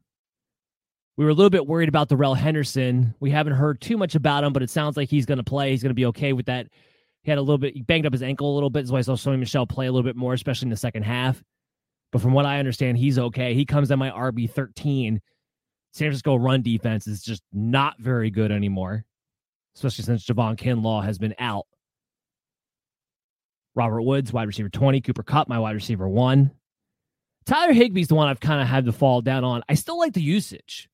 We were a little bit worried about Darrell Henderson. We haven't heard too much about him, but it sounds like he's going to play. He's going to be okay with that. He had a little bit, he banged up his ankle a little bit. That's why I saw Sony Michel play a little bit more, especially in the second half. But from what I understand, he's okay. He comes at my RB 13. San Francisco run defense is just not very good anymore, especially since Javon Kinlaw has been out. Robert Woods, wide receiver 20. Cooper Kupp, my wide receiver one. Tyler Higbee's the one I've kind of had to fall down on. I still like the usage.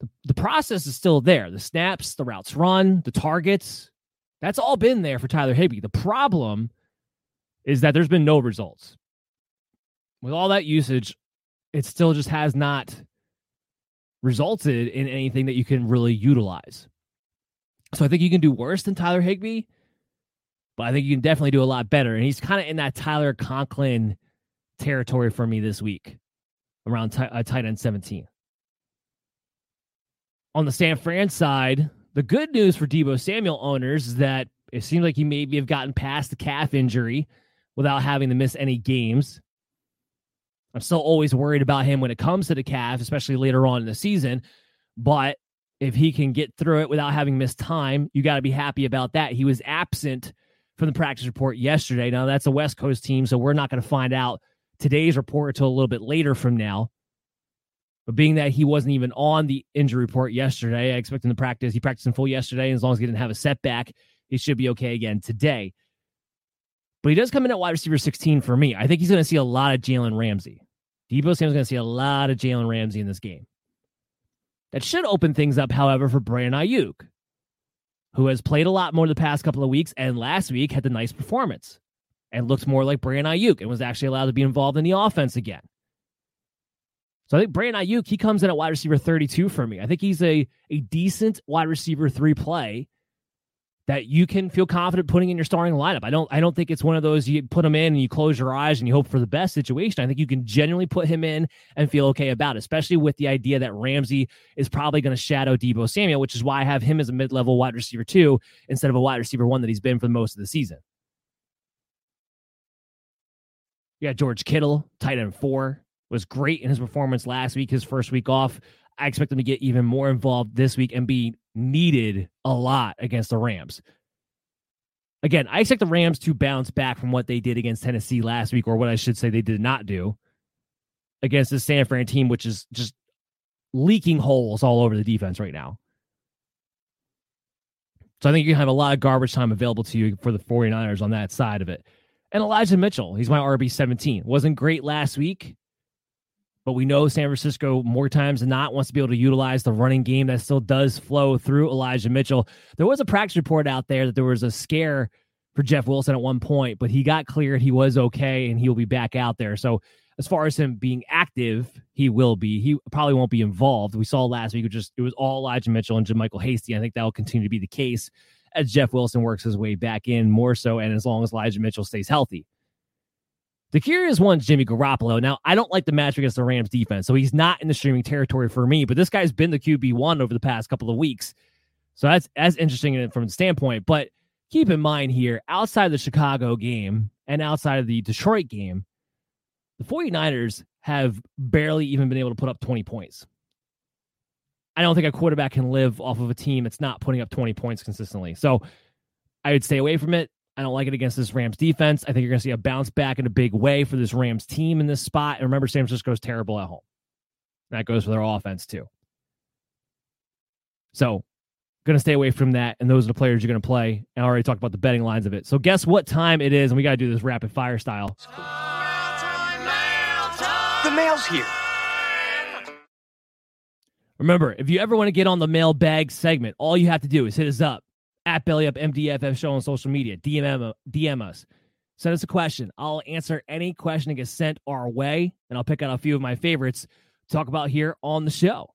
The, the process is still there. The snaps, the routes run, the targets, that's all been there for Tyler Higbee. The problem is that there's been no results. With all that usage, it still just has not resulted in anything that you can really utilize. So I think you can do worse than Tyler Higbee but I think you can definitely do a lot better. And he's kind of in that Tyler Conklin territory for me this week, around t- uh, tight end 17. On the San Fran side, the good news for Deebo Samuel owners is that it seems like he maybe have gotten past the calf injury without having to miss any games. I'm still always worried about him when it comes to the calf, especially later on in the season. But if he can get through it without having missed time, you got to be happy about that. He was absent from the practice report yesterday. Now, that's a West Coast team, so we're not going to find out today's report until a little bit later from now. But being that he wasn't even on the injury report yesterday, I expect him to practice. He practiced in full yesterday. And as long as he didn't have a setback, he should be okay again today. But he does come in at wide receiver 16 for me. I think he's going to see a lot of Jalen Ramsey. Deebo Samuel's going to see a lot of Jalen Ramsey in this game. That should open things up, however, for Brandon Aiyuk who has played a lot more the past couple of weeks and last week had the nice performance and looked more like Brandon Aiyuk and was actually allowed to be involved in the offense again. So I think Brandon Aiyuk, he comes in at wide receiver 32 for me. I think he's a, a decent wide receiver three play that you can feel confident putting in your starting lineup. I don't I don't think it's one of those you put him in and you close your eyes and you hope for the best situation. I think you can genuinely put him in and feel okay about it, especially with the idea that Ramsey is probably going to shadow Deebo Samuel, which is why I have him as a mid-level wide receiver two instead of a wide receiver one that he's been for most of the season. Yeah, George Kittle, tight end four, was great in his performance last week, his first week off. I expect him to get even more involved this week and be needed a lot against the Rams. Again, I expect the Rams to bounce back from what they did against Tennessee last week, or what I should say they did not do against the San Fran team, which is just leaking holes all over the defense right now. So I think you have a lot of garbage time available to you for the 49ers on that side of it. And Elijah Mitchell, he's my RB 17. Wasn't great last week, but we know San Francisco more times than not wants to be able to utilize the running game that still does flow through Elijah Mitchell. There was a practice report out there that there was a scare for Jeff Wilson at one point, but he got cleared. He was okay and he will be back out there. So as far as him being active, he will be. He probably won't be involved. We saw last week, it just it was all Elijah Mitchell and JaMycal Hasty. I think that will continue to be the case as Jeff Wilson works his way back in more so, and as long as Elijah Mitchell stays healthy. The curious one's Jimmy Garoppolo. Now, I don't like the match against the Rams defense, so he's not in the streaming territory for me, but this guy's been the QB one over the past couple of weeks. So that's as interesting from the standpoint. But keep in mind here, outside the Chicago game and outside of the Detroit game, the 49ers have barely even been able to put up 20 points. I don't think a quarterback can live off of a team that's not putting up 20 points consistently. So I would stay away from it. I don't like it against this Rams defense. I think you're going to see a bounce back in a big way for this Rams team in this spot. And remember, San Francisco is terrible at home. That goes for their offense too. So, going to stay away from that. And those are the players you're going to play. I already talked about the betting lines of it. So, guess what time it is? And we got to do this rapid fire style.
The mail's here.
Remember, if you ever want to get on the mailbag segment, all you have to do is hit us up at Belly Up MDFF Show on social media. DM, DM us. Send us a question. I'll answer any question that gets sent our way, and I'll pick out a few of my favorites to talk about here on the show.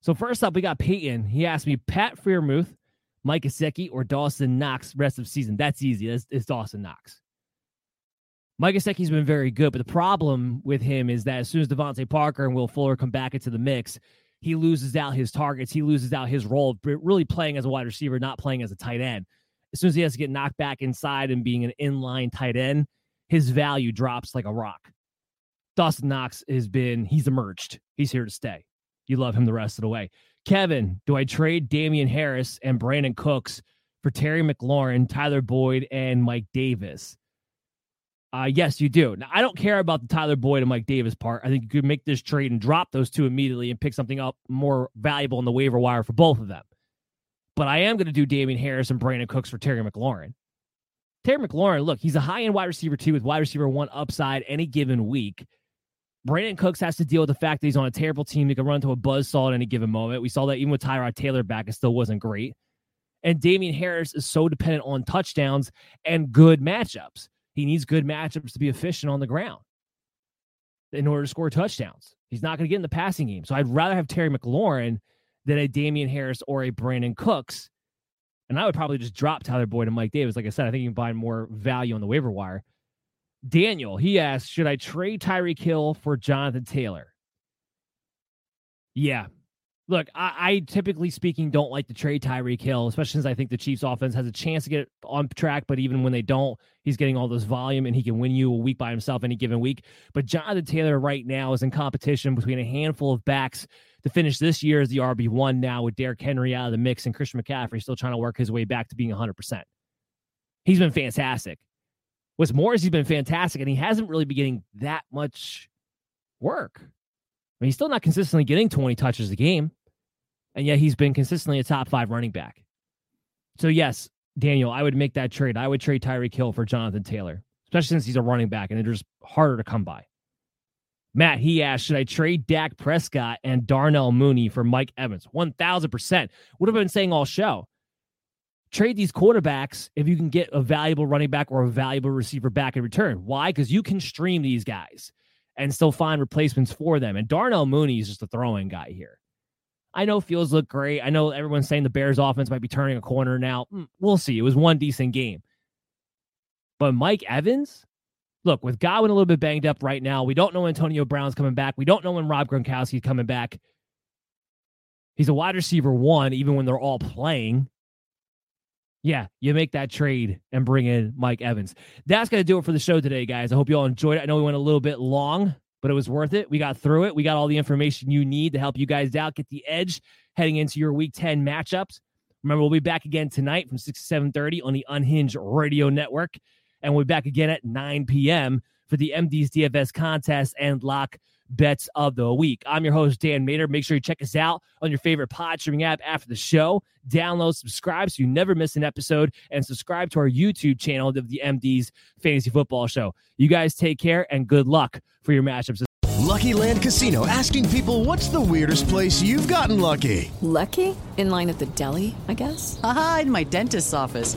So first up, we got Peyton. He asked me Pat Freiermuth, Mike Gesicki, or Dawson Knox rest of season. That's easy. It's Dawson Knox. Mike Gesicki's been very good, but the problem with him is that as soon as DeVante Parker and Will Fuller come back into the mix, he loses out his targets. He loses out his role, but really playing as a wide receiver, not playing as a tight end. As soon as he has to get knocked back inside and being an inline tight end, his value drops like a rock. Dawson Knox has been, he's emerged. He's here to stay. You love him the rest of the way. Kevin, do I trade Damien Harris and Brandin Cooks for Terry McLaurin, Tyler Boyd, and Mike Davis? Uh, yes, you do. Now, I don't care about the Tyler Boyd and Mike Davis part. I think you could make this trade and drop those two immediately and pick something up more valuable in the waiver wire for both of them. But I am going to do Damien Harris and Brandin Cooks for Terry McLaurin. Terry McLaurin, look, he's a high end wide receiver two with wide receiver one upside any given week. Brandin Cooks has to deal with the fact that he's on a terrible team that can run into a buzz saw at any given moment. We saw that even with Tyrod Taylor back, it still wasn't great. And Damien Harris is so dependent on touchdowns and good matchups. He needs good matchups to be efficient on the ground in order to score touchdowns. He's not going to get in the passing game. So I'd rather have Terry McLaurin than a Damien Harris or a Brandin Cooks. And I would probably just drop Tyler Boyd and Mike Davis. Like I said, I think you can find more value on the waiver wire. Daniel, he asked, should I trade Tyreek Hill for Jonathan Taylor? Yeah, Look, I, I, typically speaking don't like to trade Tyreek Hill, especially since I think the Chiefs offense has a chance to get on track. But even when they don't, he's getting all this volume and he can win you a week by himself any given week. But Jonathan Taylor right now is in competition between a handful of backs to finish this year as the RB1 now with Derrick Henry out of the mix and Christian McCaffrey still trying to work his way back to being 100%. He's been fantastic. What's more is he's been fantastic and he hasn't really been getting that much work mean, he's still not consistently getting 20 touches a game, and yet he's been consistently a top five running back. So, yes, Daniel, I would make that trade. I would trade Tyreek Hill for Jonathan Taylor, especially since he's a running back and it's just harder to come by. Matt, he asked, should I trade Dak Prescott and Darnell Mooney for Mike Evans? 1000%. Would have been saying all show. Trade these quarterbacks if you can get a valuable running back or a valuable receiver back in return. Why? Because you can stream these guys and still find replacements for them. And Darnell Mooney is just a throwing guy here. I know Fields look great. I know everyone's saying the Bears offense might be turning a corner now. Hmm, we'll see. It was one decent game. But Mike Evans, look, with Godwin a little bit banged up right now, we don't know Antonio Brown's coming back. We don't know when Rob Gronkowski's coming back. He's a wide receiver one, even when they're all playing yeah, you make that trade and bring in Mike Evans. That's going to do it for the show today, guys. I hope you all enjoyed it. I know we went a little bit long, but it was worth it. We got through it. We got all the information you need to help you guys out, get the edge heading into your week 10 matchups. Remember, we'll be back again tonight from 6 to 7.30 on the Unhinged Radio Network. And we'll be back again at 9 p.m. for the MD's DFS contest and lock bets of the week. I'm your host, Dan Mater. Make sure you check us out on your favorite pod streaming app after the show. Download, subscribe so you never miss an episode, and subscribe to our YouTube channel of the MD's Fantasy Football Show. You guys take care and good luck for your matchups.
Lucky Land Casino asking people what's the weirdest place you've gotten lucky?
Lucky? In line at the deli, I guess?
Aha, in my dentist's office.